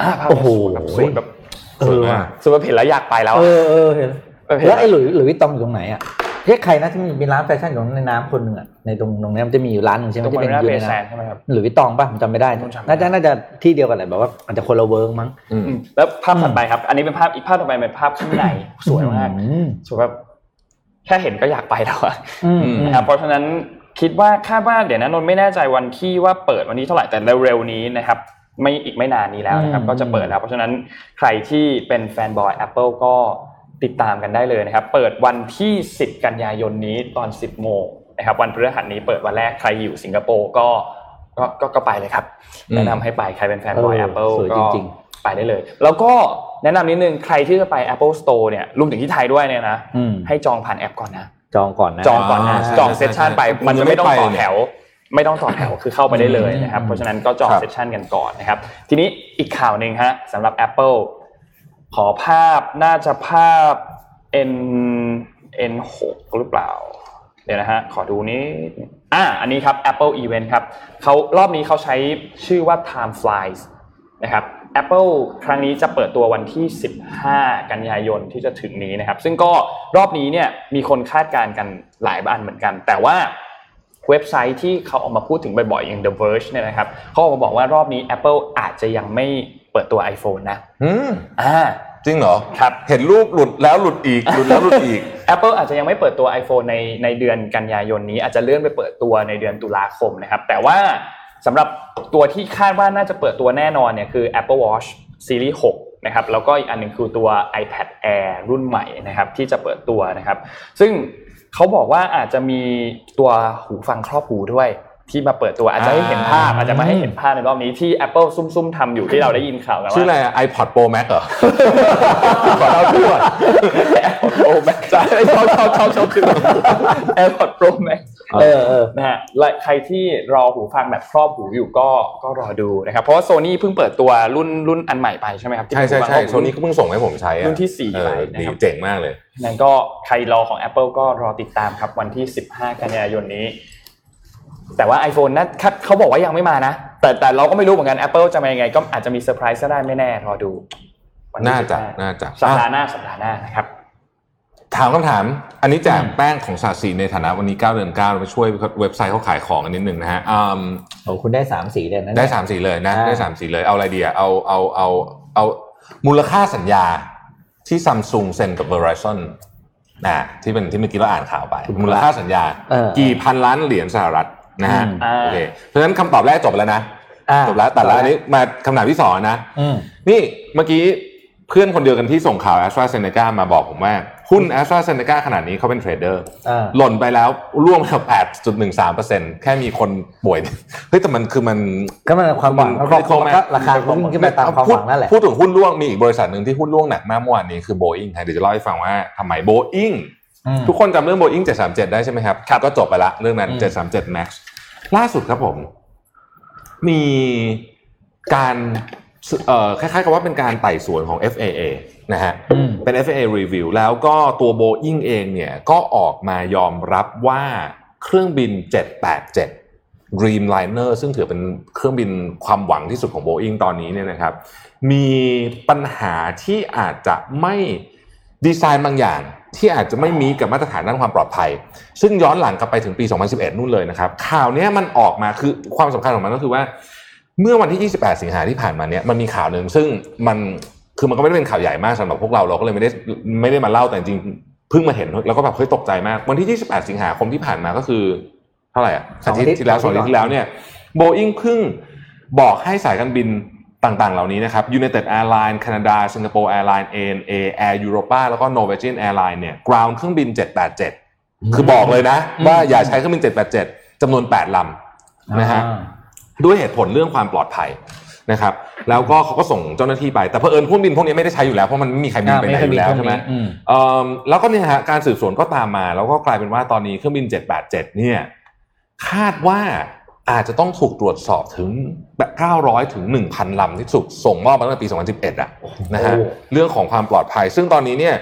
อ่าภาพโอ้โหแบบสวยแบบเออว่ะสวยแบบเห็นแล้วอยากไปแล้ว เออะอเออเห็นเออเห็นแล้วไอ้หลุยหลุยวิตตองอยู่ตรงไหนอะเรียกใครนะที่มีร้านแฟชั่นอยู่ในน้ำคนหนึ่งอะในตรงตรงนี้มันจะมีอยู่ร้านหนึ่งใช่ไหมตรงที่มาเป็นรินาอยู่เบในแซน้นใช่ไหมครับำหลุยวิตตองป่ะผมจำไม่ได้ผมจำไม่ได้น่าจะน่าจะที่เดียวกันแหละแบบว่าอาจจะคนละ work มั้งอืมอืมแล้วภาพถัดไปครับ อันนี้เป็นภาพอีกภาพต่อไปเป็นภาพข้างในสวยมากอืมสวยแบบแค่เห็นก็อยากไปแล้วอะอืมนะครับเพราะฉะนั้น คิดว่าคาดว่าเดี๋ยวนะนนท์ไม่แน่ใจวันที่ว่าเปิดวันนี้เท่าไหร่แต่เร็วๆนี้นะครับไม่อีกไม่นานนี้แล้วนะครับอืมก็จะเปิดแล้ว เพราะฉะนั้นใครที่เป็น fanboy Apple ก็ติดตามกันได้เลยนะครับ เปิดวันที่ 10 กันยายนนี้ตอน 10 โมงนะครับ วันพฤหัสนี้เปิดวันแรกใครอยู่สิงคโปร์ก็ก็ก็ก็ไปเลยครับอืมแนะนำให้ไปใครเป็นแฟนบอย Apple สวยก็จริงไปได้เลย แล้วก็แนะนำนิดนึงใครที่จะไป Apple Store เนี่ยรวมถึงที่ไทยด้วยเนี่ยนะอืมให้จองผ่านแอปก่อนนะ จองก่อนนะจองก่อนนะใช่จองเซสชันไปใช่มันจะไม่ต้องต่อไม่ไปแถว ไม่ต้องต่อแถวคือเข้าไปได้เลยนะครับอืมเพราะฉะนั้นก็จองครับเซสชันกันก่อนนะครับ ทีนี้อีกข่าวหนึ่งฮะสำหรับ Apple ขอภาพน่าจะภาพ N N6 หรือเปล่า เดี๋ยวนะฮะขอดูนี้อ่าอันนี้ครับ Apple Event ครับเขารอบนี้เขาใช้ชื่อว่า Time Flies นะครับ Apple ครั้งนี้จะเปิดตัววันที่ 15 กันยายนที่จะถึงนี้นะครับ ซึ่งก็รอบนี้เนี่ยมีคนคาดการณ์กันหลายบ้านเหมือนกัน แต่ว่าเว็บไซต์ที่เขาออกมาพูดถึงบ่อยๆอย่าง The Verge เนี่ยนะครับเขาออกมาบอกว่ารอบนี้ Apple อาจจะยังไม่เปิดตัว iPhone นะอืมอ่าจริงเหรอครับเห็นรูปหลุดแล้วหลุดอีกหลุดแล้วหลุดอีก Apple อาจจะยังไม่เปิดตัว iPhone ในในเดือนกันยายนนี้อาจจะเลื่อนไปเปิดตัวในเดือนตุลาคมนะครับแต่ว่า สำหรับตัวที่คาดว่าน่าจะเปิดตัวแน่นอนเนี่ยคือ Apple Watch Series 6นะครับแล้วก็อีกอันหนึ่งคือตัว iPad Air รุ่นใหม่นะครับที่จะเปิดตัวนะครับ ซึ่งเขาบอกว่าอาจจะมีตัวหูฟังครอบหูด้วย ที่มาเปิดตัวอาจจะให้เห็นภาพอาจจะมาให้เห็นภาพในรอบนี้ที่ Apple ซุ่มๆทำอยู่ที่เราได้ยินข่าวกันว่าชื่ออะไรอะ iPod Pro Max เหรอขอเราด้วย AirPods Pro Max ใช่ชอบชอบชอบชอบคือ AirPods Pro Max เออเออนะฮะและใครที่รอหูฟังแบบครอบหูอยู่ก็ก็รอดูนะครับเพราะว่าโซนี่เพิ่งเปิดตัวรุ่นรุ่นอันใหม่ไปใช่ไหมครับที่ใช่ใช่เป็นหูฟังใช่ครอบหูโซนี่ก็เพิ่งส่งให้ผมใช้อะรุ่นที่สี่เออไปนะครับดีเจ๋งมากเลยนั้นก็ใครรอของ Apple ก็รอติดตามครับวันที่ 15 กันยายนนี้ แต่ว่า iPhone นะเขาเขาบอกว่ายังไม่มานะ แต่แต่เราก็ไม่รู้เหมือนกัน Apple จะมายังไง ก็อาจจะมีเซอร์ไพรส์ก็ได้ไม่แน่รอดูวัที่น่าจะ15น่าจะสัปดาห์หน้าสัปดาห์หน้านะครับถามคำถาม อันนี้แจกแป้งของศาสีในฐานะวันนี้ 9 เดือน9เราไปช่วยเว็บไซต์เขาขายของกันนิดหนึ่งนะฮะอืมโอ้คุณได้สามสีเลยนะได้เนี่ยสามสีเลยนะอ่าได้สามสีเลย เอาอะไรดีอะเอาเอาเอาเอามูลค่าสัญญาที่ซัมซุงเซ็นกับ Verizon นะที่เป็นที่เมื่อกี้เราอ่านข่าวไป มูลค่าสัญญาเออกี่พันล้านเหรียญสหรัฐ นะฮะอืมโอเคเพราะฉะนั้นคำตอบแรกจบแล้วนะอ่าจบแล้วแต่ละอันนี้มาคำถามที่สองนะอืมนี่เมื่อกี้เพื่อนคนเดียวกันที่ส่งข่าว a s t r a z เซ e c a มาบอกผมว่า หุ้น a s t r a z เซ e c a ขนาดนี้เขาเป็นเทรดเดอร์อ่าหล่นไปแล้วร่วงไปแล้ว8.13%แค่มีคนป่วยเฮ้ยแต่มันคือมันก็มันความหวังมันก็ critical มากก็ราคาก็วิ่งขึ้นไปตามความหวังนั่นแหละพูดถึงหุ้นร่วงมีอีกบริษัทหนึ่งที่หุ้นร่วงหนักมากเมื่อวานนี้คือ Boeing ฮะเดี๋ยวจะเล่าให้ฟังว่าทำไม Boeing อืมทุกคนจำเรื่อง Boeing 737ได้ใช่ไหมครับก็จบไปละเรื่องนั้นอืม737 Max ล่าสุดครับผม มีการเอ่อคล้ายๆกับว่าเป็นการไต่สวนของ FAA นะฮะอืมเป็น FAA review แล้วก็ตัว Boeing เองเนี่ยก็ออกมายอมรับว่าเครื่องบิน 787 Dreamliner ซึ่งถือเป็นเครื่องบินความหวังที่สุดของ Boeing ตอนนี้เนี่ยนะครับ มีปัญหาที่อาจจะไม่ ดีไซน์บางอย่างที่อาจจะไม่มีกับมาตรฐานด้านความปลอดภัย ซึ่งย้อนหลังกลับไปถึงปี 2011 นู่นเลยนะครับ ข่าวนี้มันออกมาคือความสำคัญของมันก็คือว่า เมื่อวันที่ 28 สิงหาที่ผ่านมาเนี่ยมันมีข่าวหนึ่งซึ่งมันคือมันก็ไม่ได้เป็นข่าวใหญ่มากสำหรับพวกเราเราก็เลยไม่ได้ไม่ได้มาเล่าแต่จริงเพิ่งมาเห็นแล้วก็แบบเฮ้ยตกใจมาก วันที่ 28 สิงหาคมที่ผ่านมาก็คือ เท่าไหร่อะอาทิตย์ที่แล้วสองอาทิตย์ที่แล้วเนี่ยโบอิงเพิ่งบอกให้สายการบิน ต่างๆ เหล่านี้นะครับ United Airlines Canada Singapore Airlines ANA Air Europa แล้วก็ Norwegian Airlines เนี่ย ground เครื่องบิน 787 คือบอกเลยนะ ว่าอย่าใช้เครื่องบิน 787จำนวน 8ลำนะฮะอ่าด้วยเหตุผลเรื่องความปลอดภัยนะครับแล้วก็เขาก็ส่งเจ้าหน้าที่ไป แต่เพอเอิญเครื่องบินพวกนี้ไม่ได้ใช้อยู่แล้ว เพราะมันไม่มีใครบินไปไหนอยู่แล้วใช่ไหมอืมเอิ่มแล้วก็เนี่ยฮะการสืบสวนก็ตามมา แล้วก็กลายเป็นว่าตอนนี้เครื่องบิน 787 เนี่ยคาดว่า อาจจะต้องถูกตรวจสอบถึงแบบ 900 ถึง 1,000 ลำที่สุดส่งมอบมาตั้งแต่ปี 2011อะนะฮะโอ้เรื่องของความปลอดภัย ซึ่งตอนนี้เนี่ย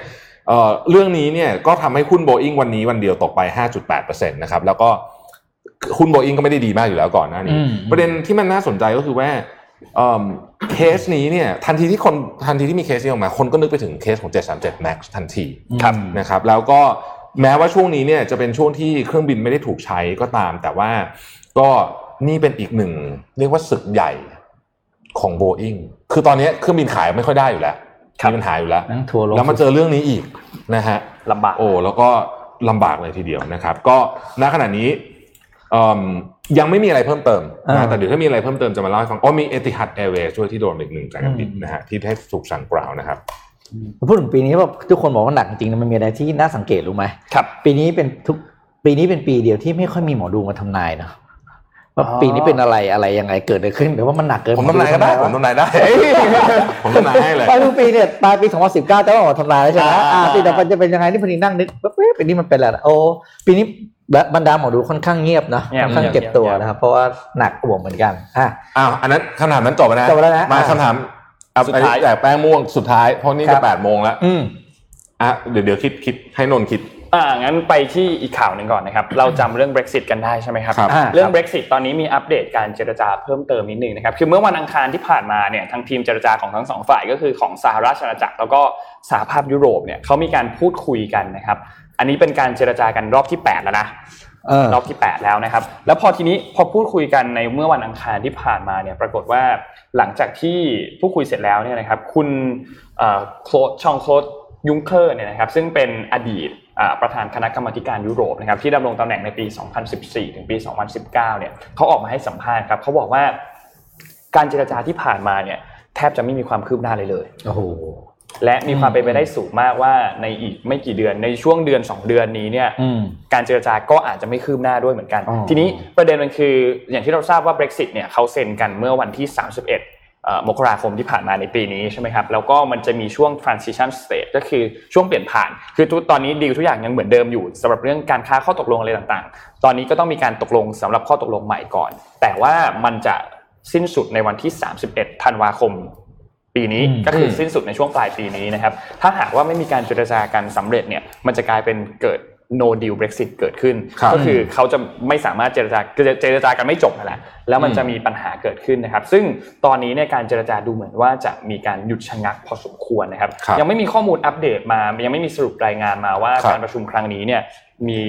เอ่อเรื่องนี้เนี่ยก็ทำให้หุ้นโบอิงวันนี้วันเดียวตกไป 5.8%นะครับแล้วก็หุ้นโบอิงก็ไม่ได้ดีมากอยู่แล้วก่อนหน้านี้อืมประเด็นที่มันน่าสนใจก็คือว่าเอิ่มเคสนี้เนี่ยทันทีที่คนทันทีที่มีเคสนี้ออกมา คนก็นึกไปถึงเคสของ 737 MAX ทันทีครับนะครับแล้วก็แม้ว่าช่วงนี้เนี่ยจะเป็นช่วงที่เครื่องบินไม่ได้ถูกใช้ก็ตาม แต่ว่า ก็นี่เป็นอีกหนึ่ง เรียกว่าศึกใหญ่ของ Boeing คือตอนนี้เครื่องบินขายไม่ค่อยได้อยู่แล้วมีปัญหาอยู่แล้วนั่งทัวร์ลงแล้วมาเจอเรื่องนี้อีกนะฮะลำบากโอ้แล้วก็ลำบากเลยทีเดียวนะครับ ก็ณขณะนี้เอิ่มยังไม่มีอะไรเพิ่มเติมนะอ่าแต่เดี๋ยวถ้ามีอะไรเพิ่มเติมจะมาเล่าให้ฟังอ๋อมีเอติฮัดแอร์เวย์ช่วยที่โดนอีกหนึ่งสายการบินอืมนะฮะที่ได้ถูกสั่งกล่าวนะครับพูดถึงปีนี้แบบทุกคนบอกว่าหนักจริงๆนะมันมีอะไรที่น่าสังเกตรู้ไหมครับ ปีนี้เป็นทุกปีนี้เป็นปีเดียวที่ไม่ค่อยมีหมอดูมาทำนายนะ ว่าปีนี้เป็นอะไรอะไรยังไงเกิดอะไรขึ้นหรือว่ามันหนักเกินผมทำนายก็ได้ผมทำนายได้ผมทำนายให้เลยปลายปีเนี่ยปลายปี 2019จะต้องออกทำนายแล้วใช่ไหมอ่าอ่าปีต่อไปจะเป็นยังไงนี่พอดีนั่งนึกว่าเอ๊ะปีนี้มันเป็นอะไรนะโอ้ปีนี้บรรดาหมอดูค่อนข้างเงียบนะเงียบค่อนข้างเก็บตัวนะครับเพราะว่าหนักอ่วงเหมือนกันอะอ้าวอันนั้นคำถามนั้นจบแล้วนะจบแล้วนะมาอะคำถามอะสุดอันท้ายนี้แต่แป้งม่วงสุดท้ายเพราะนี่ครัจะบแปดโมงแล้วอืมอะเดี๋ยวเดี๋ยวคิดคิดให้นนท์คิด อ่างั้นไปที่อีกข่าวหนึ่งก่อนนะครับ เราจำเรื่อง Brexit กันได้ใช่ไหมครับครับอ่าเรื่องครับ Brexit ตอนนี้มีอัปเดตการเจรจาเพิ่มเติมนิดนึงนะครับ คือเมื่อวันอังคารที่ผ่านมาเนี่ยทางทีมเจรจาของทั้งสองฝ่ายก็คือของสหราชอาณาจักรแล้วก็สหภาพยุโรปเนี่ยเขามีการพูดคุยกันนะครับ อันนี้เป็นการเจรจากันรอบที่ 8 แล้วนะเออรอบที่ 8 แล้วนะครับ แล้วพอทีนี้พอพูดคุยกันในเมื่อวันอังคารที่ผ่านมาเนี่ยปรากฏว่าหลังจากที่พูดคุยเสร็จแล้วเนี่ยนะครับ คุณเอ่อโคลดชองโคลดยุงเคอร์เนี่ยนะครับ ซึ่งเป็นอดีตอ่า ประธานคณะกรรมาธิการยุโรปนะครับที่ดำรงตำแหน่งในปี 2014 ถึงปี 2019 เนี่ยเขาออกมาให้สัมภาษณ์ครับเขาบอกว่าการเจรจาที่ผ่านมาเนี่ยแทบจะไม่มีความคืบหน้าเลยเลยโอ้โหและมีความเป็นไปได้สูงมากว่าในอีกไม่กี่เดือนในช่วงเดือน 2 เดือนนี้เนี่ยอืมการเจรจาก็อาจจะไม่คืบหน้าด้วยเหมือนกันอ๋อทีนี้ประเด็นมันคืออย่างที่เราทราบว่า Brexit เนี่ยเขาเซ็นกันเมื่อวันที่ 31เอ่อ มกราคมที่ผ่านมาในปีนี้ใช่ไหมครับแล้วก็มันจะมีช่วง transition state ก็คือช่วงเปลี่ยนผ่าน คือทุกตอนนี้ดีลทุกอย่างยังเหมือนเดิมอยู่สำหรับเรื่องการค้าข้อตกลงอะไรต่างๆ ตอนนี้ก็ต้องมีการตกลงสำหรับข้อตกลงใหม่ก่อน แต่ว่ามันจะสิ้นสุดในวันที่ 31 ธันวาคม ปีนี้อืมก็คือสิ้นสุดในช่วงปลายปีนี้นะครับ ถ้าหากว่าไม่มีการเจรจากันสำเร็จเนี่ยมันจะกลายเป็นเกิด no deal Brexit เกิดขึ้นครับก็คือเขาจะไม่สามารถเจรจาคือเจรจากันไม่จบนั่นแหละแล้วมันจะมีปัญหาเกิดขึ้นนะครับ ซึ่งตอนนี้เนี่ยการเจรจาดูเหมือนว่าจะมีการหยุดชะงักพอสมควรนะครับครับยังไม่มีข้อมูลอัปเดตมา ยังไม่มีสรุปรายงานมาว่าครับการประชุมครั้งนี้เนี่ยมี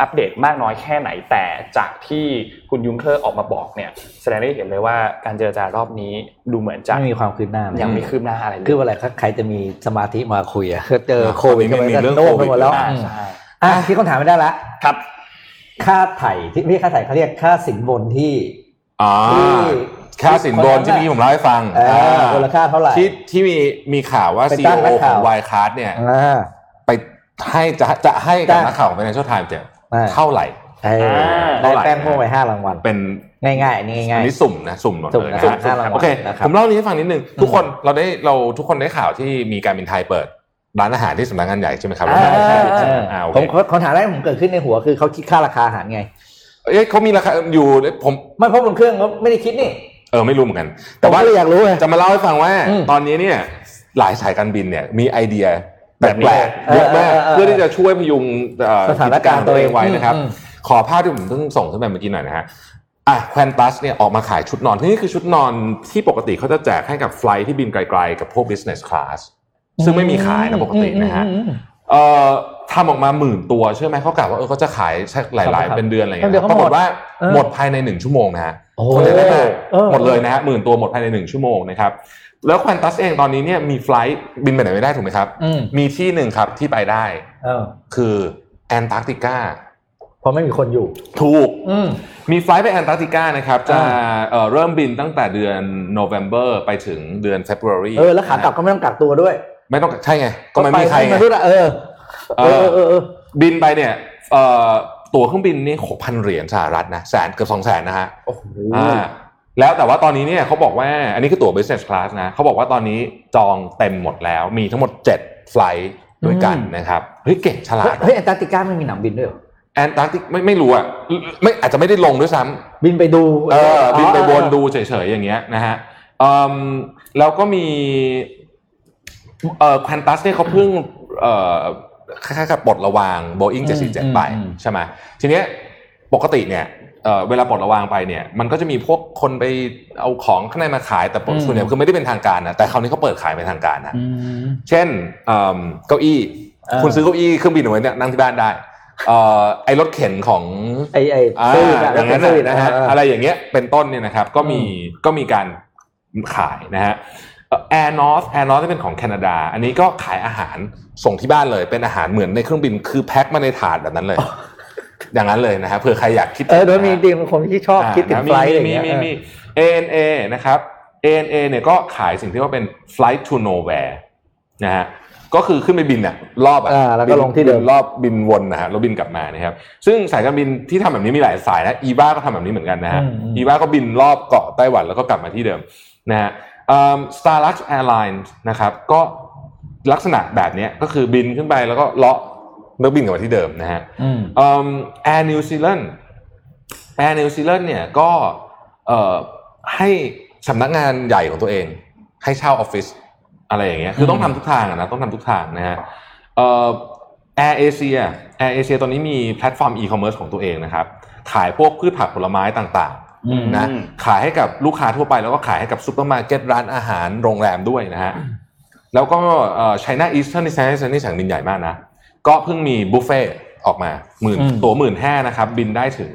อัปเดตมากน้อยแค่ไหนแต่จากที่คุณยุงเคอร์ออกมาบอกเนี่ยแสดงได้เห็นเลยว่าการเจรจารอบนี้ดูเหมือนจะไม่มีความคืบหน้าเลยยังไม่คืบหน้าอะไรเลยคือว่าอะไรครับใครจะมีสมาธิมาคุยอะก็เจอโควิดมีก็ไปมีกันเรื่องโน่โควิไปดหมดแล้ว อ่าอืมใช่อะที่คนถามไม่ได้ละครับ ค่าไถ่ที่ไม่ใช่ค่าไถ่เขาเรียกค่าสินบนที่อ่าที่ค่าสินบนที่เมื่อกี้ผมเล่าให้ฟังเออมูลค่าเท่าไหร่ที่ที่มีมีข่าวว่าไปซีจ้างนัอกขข่าอวงวายคาร์ดเนี่ยอ่าไปให้จะจะให้กับจ้างนักข่าวของ Financial Times เนี่ยอ่าเท่าไหร่เอออ่าได้แป้งพวกไปห้ารางวัลเป็นง่ายๆอันนี้ง่าอัยนนี้สุ่มนะสุ่มหมดสุ่มเลยนะนะสุ่มฮะห้ารางวัลโอเคนะครับผมเล่านี้ให้ฟังนิดนึงทุกคนเราได้เราทุกคนได้ข่าวที่มีการบินไทยเปิด ร้านอาหารที่สำนักงานใหญ่ใช่ไหมครับอ่าใช่อ่าใช่อ่าอ่าโอผมเคคำถามแรกผมเกิดขึ้นในหัวคือเขาคิดค่าราคาอาหารไง เอ้ยเขามีราคาอยู่ผมไม่เพราะบนเครื่องเขาไม่ได้คิดนี่เออไม่รู้เหมือนกัน แต่แต่ว่าว่าเลยอยากรู้ไงจะมาเล่าให้ฟังว่าอืมตอนนี้เนี่ยหลายสายการบินเนี่ยมีไอเดียแปแบบนี้ลกๆเยอะมากเออเออเออเพื่อที่จะช่วยพยุงเอ่อสถานการณ์ตัวเองไว้นะครับอืมขอภาพที่ผมเพิ่งส่งขึ้นไปเมื่อกี้หน่อยนะฮะอะแควนตัสเนี่ยออกมาขายชุดนอนที่นี่คือชุดนอนที่ปกติเขาจะแจกให้กับ flight ที่บินไกลๆ กับพวก business class ซึ่งไม่มีขายนะปกตินะฮะอืมอืมอืมเอ่อทำออกมาหมื่นตัวเชื่อไหมเขากะว่าเออเขาจะขายสักหลายครัๆบเป็นเดือนอะไรอย่างเงี้เดี๋ยยวเขาปรากฏว่าเออหมดภายในหนึ่งชั่วโมงนะฮะโอ้โหคนเดียวได้มากเออหมดเลยนะฮะหมื่นตัวหมดภายในหนึ่งชั่วโมงนะครับแล้วแควนตัสเองตอนนี้เนี่ยมี flight บินไปไหนไม่ได้ถูกไหมครับอืมมีที่หนึ่งครับที่ไปได้เออคือแอนตาร์กติกาเพราะไม่มีคนอยู่ ถูกอืมมี flight ไปแอนตาร์กติกานะครับ จะอ่าเอ่อเริ่มบินตั้งแต่เดือน November ไปถึงเดือน February เออแล้วขากลับก็ไม่ต้องกักตัวด้วย ไม่ต้องใช่ไง ก็ไม่มีใครไปไงไม่รู้ละเออเออเออเออเออบินไปเนี่ยเอ่อตั๋วเครื่องบินนี่หกพันเหรียญสหรัฐนะแสนเกือบสองแสนนะฮะโอ้โหอ่าแล้วแต่ว่าตอนนี้เนี่ยเขาบอกว่าอันนี้คือตั๋ว business class นะเขาบอกว่าตอนนี้จองเต็มหมดแล้ว มีทั้งหมด7 flightด้วยกันนะครับเฮ้ยเก่งฉลาดเฮ้ยแอนตาร์กติกาไม่มีหนังบินด้วยเหรอแอนตาร์กติกไม่ไม่รู้อะไม่อาจจะไม่ได้ลงด้วยซ้ำบินไปดูเออบินไปอ๋อวนดูเฉยๆอย่างเงี้ยนะฮะอืมแล้วก็มี เอ่อควันตัสเนี่ยเขาเพิ่งเอ่อคล้ายๆกับปลดระวาง Boeing 747ไปใช่ไหมทีเนี้ยปกติเนี่ยเอ่อเวลาปลดระวางไปเนี่ยมันก็จะมีพวกคนไปเอาของข้างในมาขายแต่ส่วนใหญ่คือไม่ได้เป็นทางการนะแต่คราวนี้เขาเปิดขายเป็นทางการนะอืมเช่นเอิ่มเก้าอี้เออคุณซื้อเก้าอี้เครื่องบินเอาไว้เนี่ยนั่งที่บ้านได้เอ่อไอรถเข็นของไอไออ่า service อะอย่างนั้น service นะฮะเอออะไรอย่างเงี้ยเป็นต้นเนี่ยนะครับก็มีก็มีการขายนะฮะ Air North Air North ที่เป็นของแคนาดา อันนี้ก็ขายอาหารส่งที่บ้านเลย เป็นอาหารเหมือนในเครื่องบินคือแพ็คมาในถาดแบบนั้นเลย อย่างนั้นเลยนะฮะเผื่อใครอยากคิดเออโดยมีจริงคนที่ชอบคิดถึงอ่าไฟล์อะไรอย่างมีเงี้ยมีมีมี ANA นะครับ ANA เนี่ยก็ขายสิ่งที่ว่าเป็น flight to nowhere นะฮะก็คือขึ้นไปบินเนี่ยรอบอะอ่าแล้วก็บินลงที่เดิมบินรอบบินวนนะฮะแล้วบินกลับมานะครับ ซึ่งสายการบินที่ทำแบบนี้มีหลายสายนะอีบ้าก็ทำแบบนี้เหมือนกันนะฮะอืมอืมอีบ้าก็บินรอบเกาะไต้หวันแล้วก็กลับมาที่เดิมนะฮะ เอิ่ม Starlux Airlines นะครับก็ลักษณะแบบเนี้ยก็คือบินขึ้นไปแล้วก็เลาะแล้วบินกลับมาที่เดิมนะฮะอืมเอิ่ม Air New Zealand Air New Zealand เนี่ยก็เอ่อให้สำนักงานใหญ่ของตัวเอง ให้เช่าออฟฟิศอะไรอย่างเงี้ยคือต้องทำทุกทางอะนะต้องทำทุกทางนะฮะเอ่อ Air Asia Air Asia ตอนนี้มีแพลตฟอร์มอีคอมเมิร์ซของตัวเองนะครับ ขายพวกพืชผักผลไม้ต่างอืมๆ นะขายให้กับลูกค้าทั่วไปแล้วก็ขายให้กับซูเปอร์มาร์เก็ตร้านอาหารโรงแรมด้วยนะฮะแล้วก็เอ่อ China Eastern Airlines นี่สายการบินใหญ่มากนะ ก็เพิ่งมีบุฟเฟ่ต์ออกมาหมื่นอืมตัวหมื่นห้านะครับ บินได้ถึง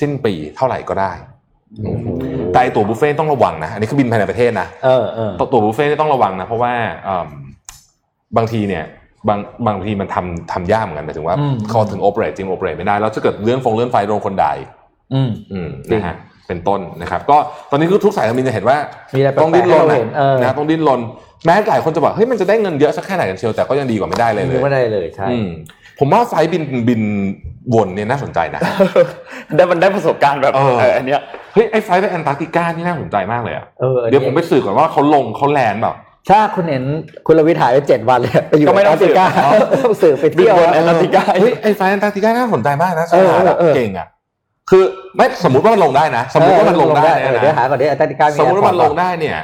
สิ้นปีเท่าไหร่ก็ได้แต่ไอ้ตัวบุฟเฟ่ต์ต้องระวังนะ อันนี้คือบินภายในประเทศนะเออเออตัวตัวบุฟเฟ่ต์นี่ต้องระวังนะ เพราะว่าเอิ่มบางทีเนี่ยบางบางทีมันทำทำยากเหมือนกันหมายถึงว่าอืมเขาถึงโอเปเรตจริงโอเปเรตไม่ได้ แล้วจะเกิดเลื่อนฟงเลื่อนไฟโดนคนด่า อีกอืมอืมนะฮะเป็นต้นนะครับ ก็ตอนนี้คือทุกสายการบินจะเห็นว่ามีอะไรแปลกๆต้องดิ้นรนให้เรานะเห็นเออนะต้องดิ้นรนแม้หลายคนจะบอกเฮ้ยมันจะได้เงินเยอะสักแค่ไหนกันเชียวแต่ก็ยังดีกว่าไม่ได้เลยเลยังไม่ยได้เลยใช่อืมผมว่า flight บินบินวนเนี่ยน่าสนใจนะได้มันได้ประสบการณ์แบบเออเอออันเนี้ยเฮ้ยไอ้ flight ไปแอนตาร์กติกานี่น่าสนใจมากเลยอะเออเดี๋ยวผมไปสืบก่อนว่าเขาลงเขา land แบบถ้าคุณเห็นคุณรวิทย์หายไปเจ็ดวันเลยไปอยู่ก็ไม่ต้องสืบแนตาร์กติกาต้องสืบไปเที่ยวบินบนแอนตาร์กติกาเฮ้ยไอ้ flight แอนตาร์กติกาน่าสนใจมากนะสเออถานเออเออเก่งอะ คือไม่สมมุติว่ามันลงได้นะ สมมุติว่ามันลงได้เออนะเดี๋ยวหาก่อนเดี๋ยวแอนตาร์กติกาสมมติว่ามันลงได้เนี่ย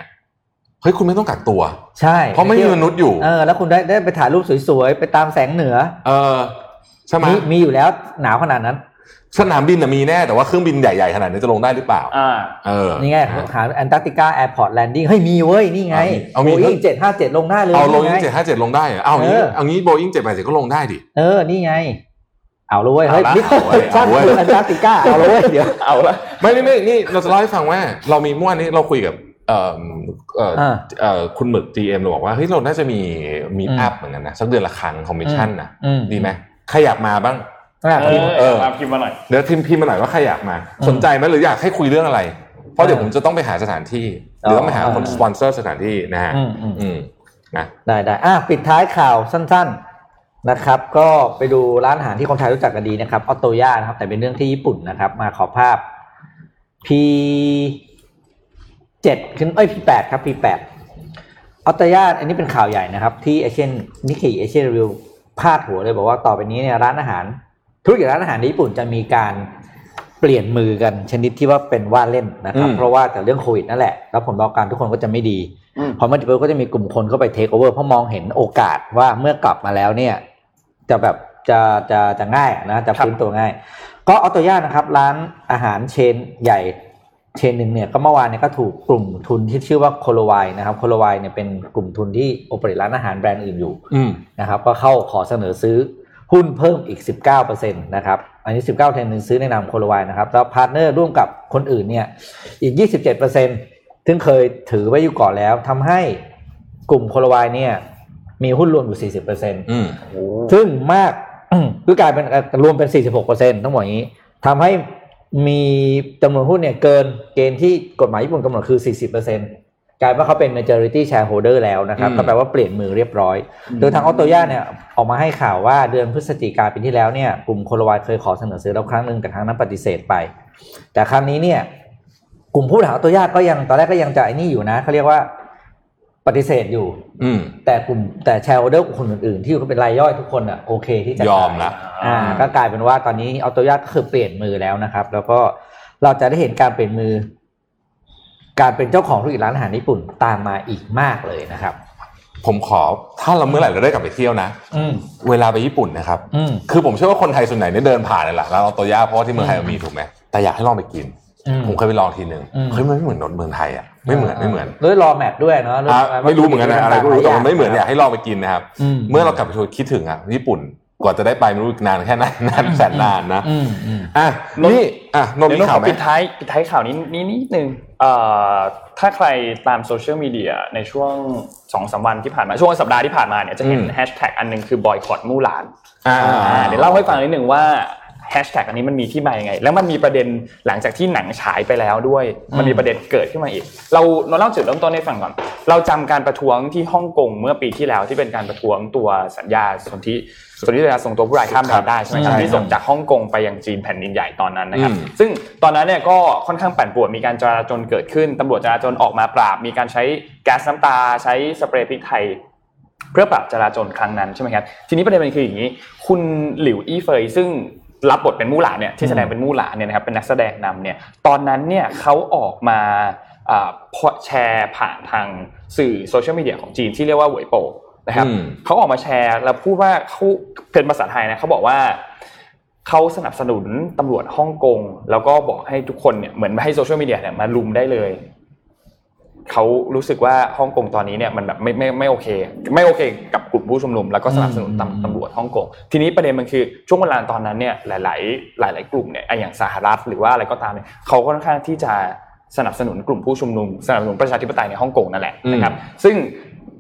เฮ้ยคุณไม่ต้องกักตัว ใช่ เพราะไม่มีมนุษย์อยู่เออแล้วคุณได้ได้ไปถ่ายรูปสวยๆ ไปตามแสงเหนือ เออใช่ไหมมีมีอยู่แล้วหนาวขนาดนั้น สนามบินน่ะมีแน่แต่ว่าเครื่องบินใหญ่ๆขนาดนี้จะลงได้หรือเปล่าอ่าเออนี่ไงหา Antarctica airport landing เฮ้ยมีเว้ยนี่ไงเอามีโบอิงเจ็ดห้าเจ็ดลงได้เลยเอาโบอินี่งไงเจ็ดห้าเจ็ดลงได้เหรอเอางี้เออเอางี้โบอิงเจ็ดแปดเจ็ดก็ลงได้ดิเออนี่ไง เอาเลยเว้ยเฮ้ยเอาละนี่เอาเว้ยสร้างเอาเว้ยคือแอนตาร์กติกาเอาเลยเว้ยเดี๋ยวเอาละไม่ไม่ไม่นี่เราจะเล่าให้ฟังว่า เรามีเมื่อวานนี้เราคุยกับเอ่อเอ่ออ่าเอ่อคุณหมึก GM เราบอกว่าเฮ้ยเราน่าจะมีมีอืมแอปเหมือนกันนะสักเดือนละครั้งคอมมิชชั่นนะอืมดีไหมใครอยากมาบ้างอะเอพิมอพ์เออมาพิมพ์มาหน่อยเดี๋ยวทีมพิมพ์มาหน่อยว่าใครอยากมาอืมสนใจไหมหรืออยากให้คุยเรื่องอะไร เพราะเดี๋ยวผมจะต้องไปหาสถานที่หรือต้องไปหาคนอ๋อสปอนเซอร์สถานที่นะฮะอืมอืมอืมนะได้ได้อะปิดท้ายข่าวสั้น ๆ นะครับ ก็ไปดูร้านอาหารที่คนไทยรู้จักกันดีนะครับออโตย่านะครับ แต่เป็นเรื่องที่ญี่ปุ่นนะครับ มาขอภาพ P เจ็ดขึ้นเอ้ย P แปดครับ P แปดออโตย่าอันนี้เป็นข่าวใหญ่นะครับ ที่เอเชียนนิกเกิเอเชียรีวิวพาดหัวเลยบอกว่าต่อไปนี้เนี่ยร้านอาหาร ธุรกิจร้านอาหารในญี่ปุ่นจะมีการเปลี่ยนมือกันชนิดที่ว่าเป็นว่าเล่นนะครับ เพราะว่าแต่เรื่องโควิดนั่นแหละแล้วผลประกอบการทุกคนก็จะไม่ดีอืมพอมันจะก็จะมีกลุ่มคนเข้าไป take over เพราะมองเห็นโอกาสว่าเมื่อกลับมาแล้วเนี่ย จะแบบจะจะจะง่ายนะจะฟื้นตัวง่าย ก็โอโตยะนะครับ ร้านอาหาร chain ใหญ่ chain หนึ่งเนี่ยก็เมื่อวานเนี่ยก็ถูกกลุ่มทุนที่ชื่อว่า Colowide นะครับ Colowide เนี่ยเป็นกลุ่มทุนที่ operate ร้านอาหารแบรนด์อื่นอยู่อืมนะครับ ก็เข้าขอเสนอซื้อหุ้นเพิ่มอีก 19%นะครับ อันนี้ 19%นึงซื้อในนาม Colowide นะครับแล้ว partner ร่วมกับคนอื่นเนี่ยอีก 27%ซึ่งเคยถือไว้อยู่ก่อนแล้วทำให้กลุ่มโคโลไวเนี่ย มีหุ้นรวมอยู่ 40%อืมซึ่งมากคือกลายเป็นเอ่อรวมเป็น 46%ต้องบอกอย่างนี้ทำให้มีจำนวนหุ้นเนี่ยเกินเกณฑ์ที่กฎหมายญี่ปุ่นกำหนดคือ 40%กลายว่าเขาเป็น majority shareholder แล้วนะครับอืมก็แปลว่าเปลี่ยนมือเรียบร้อย โดยทางออโตย่าเนี่ยออกมาให้ข่าวว่าเดือนพฤศจิกาปีที่แล้วเนี่ยกลุ่มโคโลวายเคยขอเสนอซื้อแล้วครั้งหนึ่งแต่ครั้งนั้นปฏิเสธไป แต่ครั้งนี้เนี่ยกลุ่มผู้บริหารออโตย่าก็ยังตอนแรกก็ยังจะไอ้นี่อยู่นะเขาเรียกว่า ปฏิเสธอยู่ อืม แต่กลุ่มแต่แชร์โฮเดอร์คนอื่นๆ ที่เขาเป็นรายย่อยทุกคนอะโอเคที่จะยอมขายละ อ่า ก็กลายเป็นว่าตอนนี้ออโตย่าก็คือเปลี่ยนมือแล้วนะครับ แล้วก็เราจะได้เห็นการเปลี่ยนมือ การเป็นเจ้าของธุรกิจร้านอาหารญี่ปุ่นตามมาอีกมากเลยนะครับ ผมขอถ้าเราเมื่อไหร่เราได้กลับไปเที่ยวนะอืม เวลาไปญี่ปุ่นนะครับ อืม คือผมเชื่อว่าคนไทยส่วนใหญ่เนี่ยเดินผ่านนั่นแหละแล้วเอาตัวย่าเพราะว่าที่เมืองไทยมันมีถูกไหมแต่อยากให้ลองไปกินอืม ผมเคยไปลองทีหนึ่งอืมเฮ้ยมันไม่เหมือนนนเมืองไทยอะไม่เหมือนไม่เหมือนด้วย raw mat ด้วยเนาะด้วยอะไม่รู้เหมือนกันนะอะไรก็รู้แต่มันไม่เหมือนหลอยากให้ลองไปกินนะครับอืมเมื่อเรากลับไปทัวร์คิดถึงอะญี่ปุ่นกว่าจะได้ไปไม่รู้อีกนานแค่ไหนนานแสนนานนะอืมอืมอะนี่อะนนท์เดี๋ยวมีนนท์ขข่าวอไหมปิดท้ายปิดท้ายข่าวนี้นี้นิดนึงเอ่อถ้าใครตามโซเชียลมีเดียในช่วงสองสามวันที่ผ่านมาช่วงสัปดาห์ที่ผ่านมาเนี่ยจะเห็นแฮชแท็กอันหนึงคือบอยคอตมู่หลานอ่าอ่าเดี๋ยวเล่าให้ฟังนิดนึงว่า แฮชแท็กอันนี้มันมีที่มายังไง แล้วมันมีประเด็นหลังจากที่หนังฉายไปแล้วด้วย มันมีประเด็นเกิดขึ้นมาอีก เราเราเล่าจุดเริ่มต้นให้ฟังก่อน เราจำการประท้วงที่ฮ่องกงเมื่อปีที่แล้วที่เป็นการประท้วงตัวสัญญาสนธิสนธิสัญญาส่งตัวผู้ร้ายข้ามแดนได้ใช่ไหมครับใช่ที่ส่งจากฮ่องกงไปยังจีนแผ่นดินใหญ่ตอนนั้นนะครับอืมซึ่งตอนนั้นเนี่ยก็ค่อนข้างปั่นป่วนมีการจราจรเกิดขึ้นตำรวจจราจรออกมาปราบ มีการใช้แก๊สน้ำตาใช้สเปรย์พริกไทยเพื่อปราบจราจรครั้งนั้นใช่ไหมครับทีนี้ประเด็นมันคืออย่างนี้ คุณหลิวอี้เฟยซึ่ง รับบทเป็นมู่หลานเนี่ยที่แสดงเป็นมู่หลานเนี่ยนะครับเป็นนักแสดงนำเนี่ยตอนนั้นเนี่ยเขาออกมาอ่าพอแชร์ผ่านทางสื่อโซเชียลมีเดียของจีนที่เรียกว่าเหวยโปนะครับอืมเขาออกมาแชร์แล้วพูดว่าเขาเป็นภาษาไทยนะเขาบอกว่าเขาสนับสนุนตำรวจฮ่องกงแล้วก็บอกให้ทุกคนเนี่ยเหมือนให้โซเชียลมีเดียเนี่ยมาลุมได้เลย เขารู้สึกว่าฮ่องกงตอนนี้เนี่ยมันแบบไม่ไม่ไม่โอเค ไม่โอเค กับกลุ่มผู้ชุมนุมแล้วก็สนับสนุนอืมตำตำรวจฮ่องกงทีนี้ประเด็นมันคือช่วงเวลาตอนนั้นเนี่ยหลาย ๆ หลาย ๆ กลุ่มเนี่ยอะอย่างสหรัฐหรือว่าอะไรก็ตามเนี่ยเขาค่อนข้างที่จะสนับสนุนกลุ่มผู้ชุมนุมสนับสนุนประชาธิปไตยในฮ่องกงนั่นแหละนะครับซึ่ง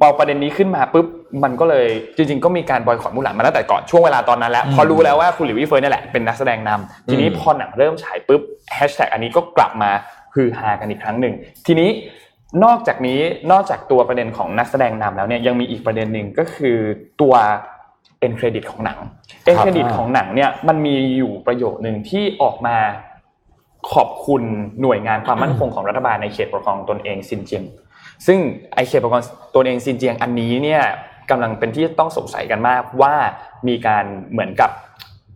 พอประเด็นนี้ขึ้นมาปุ๊บมันก็เลยจริง ๆ ก็มีการบอยคอรมู่หลานมาตั้งแต่ก่อนช่วงเวลาตอนนั้นแล้วพอรู้แล้วว่าคุณหลิววี่เฟิร์นนี่แหละเป็นนักแสดงนำทีนี้พอหนังเริ่มฉายปุ๊บแฮชแท็กอันนี้ก็กลับมาฮือฮากันอีกครั้งหนึ่งทีนี้ นอกจากนี้นอกจากตัวประเด็นของนักแสดงนำแล้วเนี่ยยังมีอีกประเด็นหนึ่งก็คือตัว end credit ของหนัง end credit ของหนังเนี่ยมันมีอยู่ประโยคนึงที่ออกมาขอบคุณหน่วยงานความมั่นคงของรัฐบาลในเขตปกครองตนเองซินเจียงซึ่งไอเขตปกครองตนเองซินเจียงอันนี้เนี่ยกำลังเป็นที่ต้องสงสัยกันมากว่ามีการเหมือนกับ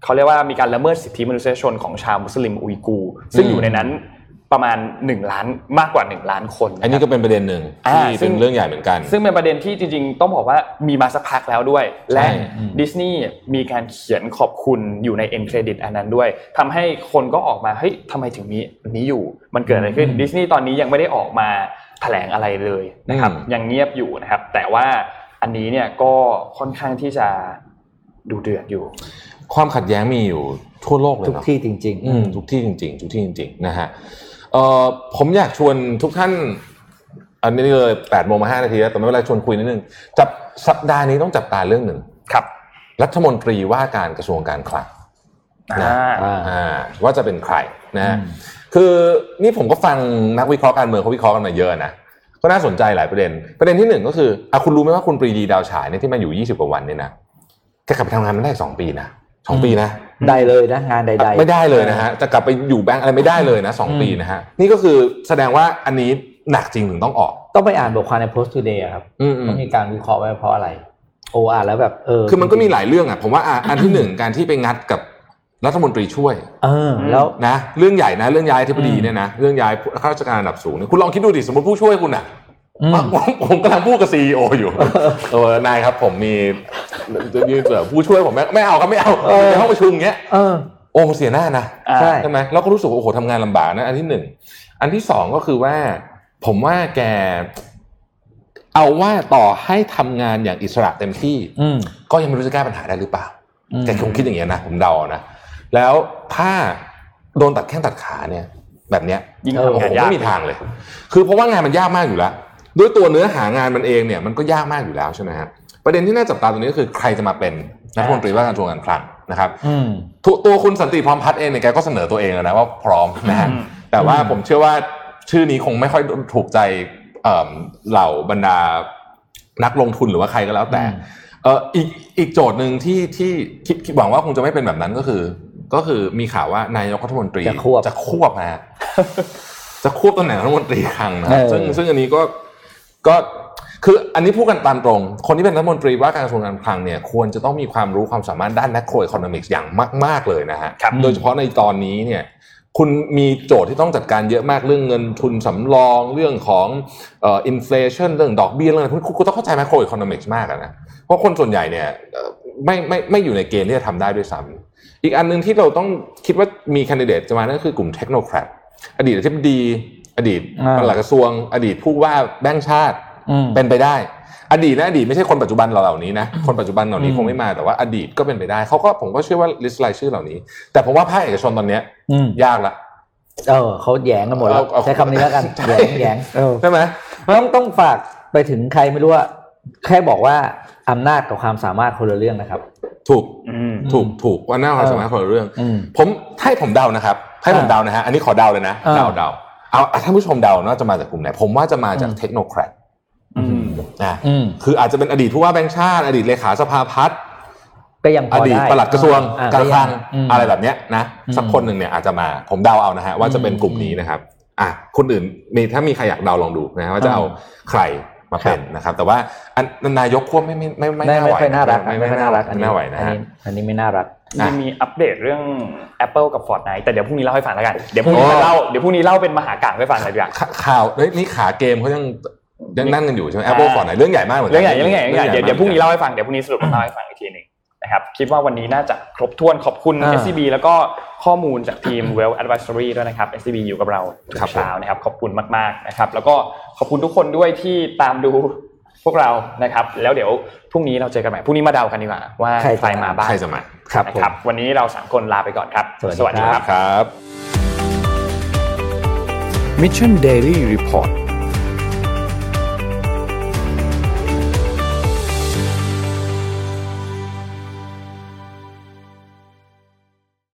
เขาเรียกว่ามีการละเมิดสิทธิมนุษยชนของชาวมุสลิมอุยกูร์ซึ่งอยู่ในนั้น ประมาณ 1 ล้านมากกว่า 1 ล้านคน อันนี้ก็เป็นประเด็นหนึ่งอ่าที่ซึ่เป็งนเรื่องใหญ่เหมือนกัน ซึ่งเป็นประเด็นที่จริงๆ ต้องบอกว่ามีมาสักพักแล้วด้วย และใช่ดิสนีย์มีการเขียนขอบคุณอยู่ในเอ็นเครดิตอันนั้นด้วยทำให้คนก็ออกมาเฮ้ยทำไมถึงมีอันนี้อยู่ มันเกิดอะไรขึ้นดิสนีย์ตอนนี้ยังไม่ได้ออกมาแถลงอะไรเลยนะครับอืมยังเงียบอยู่นะครับ แต่ว่าอันนี้เนี่ยก็ค่อนข้างที่จะดูเดือดอยู่ ความขัดแย้งมีอยู่ทั่วโลกเลยทุกเนาะที่จริงอืมทุกที่จริง ๆ ทุกที่จริง ๆ นะฮะ เอ่อผมอยากชวนทุกท่าน อันนี้เลยแปดโมงมาห้านาทีแล้วแต่ไม่เป็นไรชวนคุยนิดนึงจับสัปดาห์นี้ต้องจับตาเรื่องหนึ่งครับ รัฐมนตรีว่าการกระทรวงการคลังนะอ่าอ่าอ่าว่าจะเป็นใครนะฮะอืมคือนี่ผมก็ฟังนักวิเคราะห์การเมืองเขาวิเคราะห์กันมาเยอะนะก็น่าสนใจหลายประเด็น ประเด็นที่หนึ่งก็คืออะคุณรู้ไหมว่าคุณปรีดีดาวฉายเนี่ยที่มาอยู่20กว่าวันเนี่ยนะแกกลับไปทำงานไม่ได้สองปีนะสองปีนะๆ ได้เลยนะงานใด ๆ ไม่ได้เลยนะฮะจะกลับไปอยู่แบงก์อะไรไม่ได้เลยนะสองอืมปีนะฮะนี่ก็คือแสดงว่าอันนี้หนักจริงถึงต้องออก ต้องไปอ่านบทความใน Post Today อะครับอืมอืมต้องมีการวิเคราะห์ไว้เพราะอะไรโอ้อ่านแล้วแบบเออคือมันก็มีหลายเรื่องอะผมว่าอะอันที่หนึ่งการที่ไปงัดกับรัฐมนตรีช่วย เออ แล้วนะ เรื่องใหญ่นะ เรื่องย้ายอธิบดีอืมเนี่ยนะ เรื่องย้ายข้าราชการระดับสูงเนี่ยคุณลองคิดดูดิสมมติผู้ช่วยคุณอะอืม ผมผมกำลังพูดกับซีออยู่เออนายครับ ผมมียืนเสือผู้ช่วยผมไม่ไม่เอาครับไม่เอาเออในห้องประชุมอย่างเงี้ยเออโอ้มันเสียหน้านะอ่าใช่ใช่ไหมเราก็รู้สึกว่าโอ้โหทำงานลำบากนะ อันที่หนึ่งอันที่สองก็คือว่า ผมว่าแก เอาว่าต่อให้ทำงานอย่างอิสระเต็มที่ อืมก็ยังไม่รู้จะแก้ปัญหาได้หรือเปล่าอืมแกคงคิดอย่างเงี้ยนะผมเดาเอานะแล้วถ้าโดนตัดแข้งตัดขาเนี่ย แบบเนี้ยยิ่งเออทำโอ้โหงานยากไม่มีทางเลย คือเพราะว่างานมันยากมากอยู่แล้ว ด้วยตัวเนื้อหางานมันเองเนี่ยมันก็ยากมากอยู่แล้วใช่ไหมฮะประเด็นที่น่าจับตาตรงนี้ก็คือใครจะมาเป็นรัฐมนตรีว่าการกระทรวงการคลังนะครับอืมตัวตัวคุณสันติพร้อมพัฒน์เองเนี่ยแกก็เสนอตัวเองแล้วนะว่าพร้อมนะฮะอืมแต่ว่าอืมผมเชื่อว่าชื่อนี้คงไม่ค่อยถูกใจเอิ่มเหล่าบรรดานักลงทุนหรือว่าใครก็แล้วแต่เอออีกอีกโจทย์หนึ่งที่ที่คิดคิดหวังว่าคงจะไม่เป็นแบบนั้นก็คือ ก็คือมีข่าวว่านายกรัฐมนตรีจะควบจะควบนะฮะจะควบตำแหน่งรัฐมนตรีคลังนะเออซึ่งซึ่งอันนี้ก็ ก็คืออันนี้พูดกันตามตรง คนที่เป็นรัฐมนตรีว่าการกระทรวงการคลังเนี่ยควรจะต้องมีความรู้ความสามารถด้าน macro economics อย่างมาก ๆเลยนะฮะครับโดยเฉพาะในตอนนี้เนี่ยคุณมีโจทย์ที่ต้องจัดการเยอะมากเรื่องเงินทุนสำรองเรื่องของเอ่อ inflation เรื่องดอกเบี้ยเรื่องอะไรพวกนี้คุณคุณต้องเข้าใจ macro economics มากอะนะเพราะคนส่วนใหญ่เนี่ยเอ่อไม่ไม่ไม่อยู่ในเกณฑ์ที่จะทำได้ด้วยซ้ำอีกอันหนึ่งที่เราต้องคิดว่ามี candidate จะมานั่นก็คือกลุ่ม technocrat อดีตอธิบดี อดีตอ่าปลัดกระทรวง อดีตผู้ว่าแบงค์ชาติอืมเป็นไปได้ อดีตนะอดีตไม่ใช่คนปัจจุบันเหล่านี้นะคนปัจจุบันเหล่านี้อืมคงไม่มาแต่ว่าอดีตก็เป็นไปได้เขาก็ผมก็เชื่อว่า list รายชื่อเหล่านี้ แต่ผมว่าภาคเอกชนตอนเนี้ยอืมยากละเออเขาแหยงกันหมดแล้วเอาเอาใช้คำนี้แล้วกันใช่แหยงแหยงเออใช่ไหมต้องต้องฝากไปถึงใครไม่รู้ว่าแค่บอกว่าอำนาจกับความสามารถคนละเรื่องนะครับ ถูกอืมถูกถูกว่าหน้าความสามารถคนละเรื่องอืมผมให้ผมเดานะครับ ให้ผมอ่าเดานะฮะอันนี้ขอเดาเลยนะอ่าเดาเดา เอาอะท่านผู้ชมเดาน่าจะมาจากกลุ่มไหน ผมว่าจะมาจากอืมเทคโนแครดอืมนะอืมคืออาจจะเป็นอดีตผู้ว่าแบงค์ชาติ อดีตเลขาสภาพัฒน์ก็ยังพออดีตได้ปลัดกระทรวงอ่การคลังมอะไรแบบเนี้ยนะอืมสักคนหนึ่งเนี่ยอาจจะมาผมเดาเอานะฮะว่าจะเป็นกลุ่มนี้นะครับ อะคนอื่นมีถ้ามีใครอยากเดาลองดูนะฮะว่าจะเอาใคร มาเป็นนะครับ แต่ว่าอันนายกควบไม่ไม่ไม่ไม่ไม่น่าไม่ไหวค่อยน่ารักไม่ไม่ไม่ค่อยน่าน่ารัรักกไม่น่าไหวนะอัฮะอันนี้ไม่น่ารักจริงๆมีอัปเดตเรื่อง Apple กับ Fortnite แต่เดี๋ยวพรุ่งนี้เล่าให้ฟังแล้วกันเดี๋ยวพรุ่งนี้โอ้มาเล่าเดี๋ยวพรุ่งนี้เล่าเป็นมหากาพย์ให้ฟังเลยดีกว่าข่าข่าวเฮ้ยนี่ขาเกมเขายังยังนั่นกันอยู่ใช่ไหม Apple ฟอนไหนเรื่องใหญ่มากเหมือนกัเรื่องใหญ่เรื่องใหญ่เรื่องใหญ่เดี๋ยวเดี๋ยวพรุ่งนี้มากเล่าให้ฟังเดี๋ยวพรุ่งนี้สรุปเล่าให้ฟังอีกทีหนึ่ง นะครับคิดว่าวันนี้น่าจะครบถ้วนขอบคุณอ่า SCB แล้วก็ข้อมูลจากทีม Well Advisory ด้วยนะครับ SCB อยู่กับเราทุกเช้านะครับขอบคุณมากๆนะครับแล้วก็ขอบคุณทุกคนด้วยที่ตามดูพวกเรานะครับ แล้วเดี๋ยวพรุ่งนี้เราเจอกันใหม่พรุ่งนี้มาเดากันดีกว่าว่าใครจะใครมาบ้างใครจะมาครับนะผมครับ วันนี้เราสามคนลาไปก่อนครับ สวัสดีครับครับ Mission Daily Report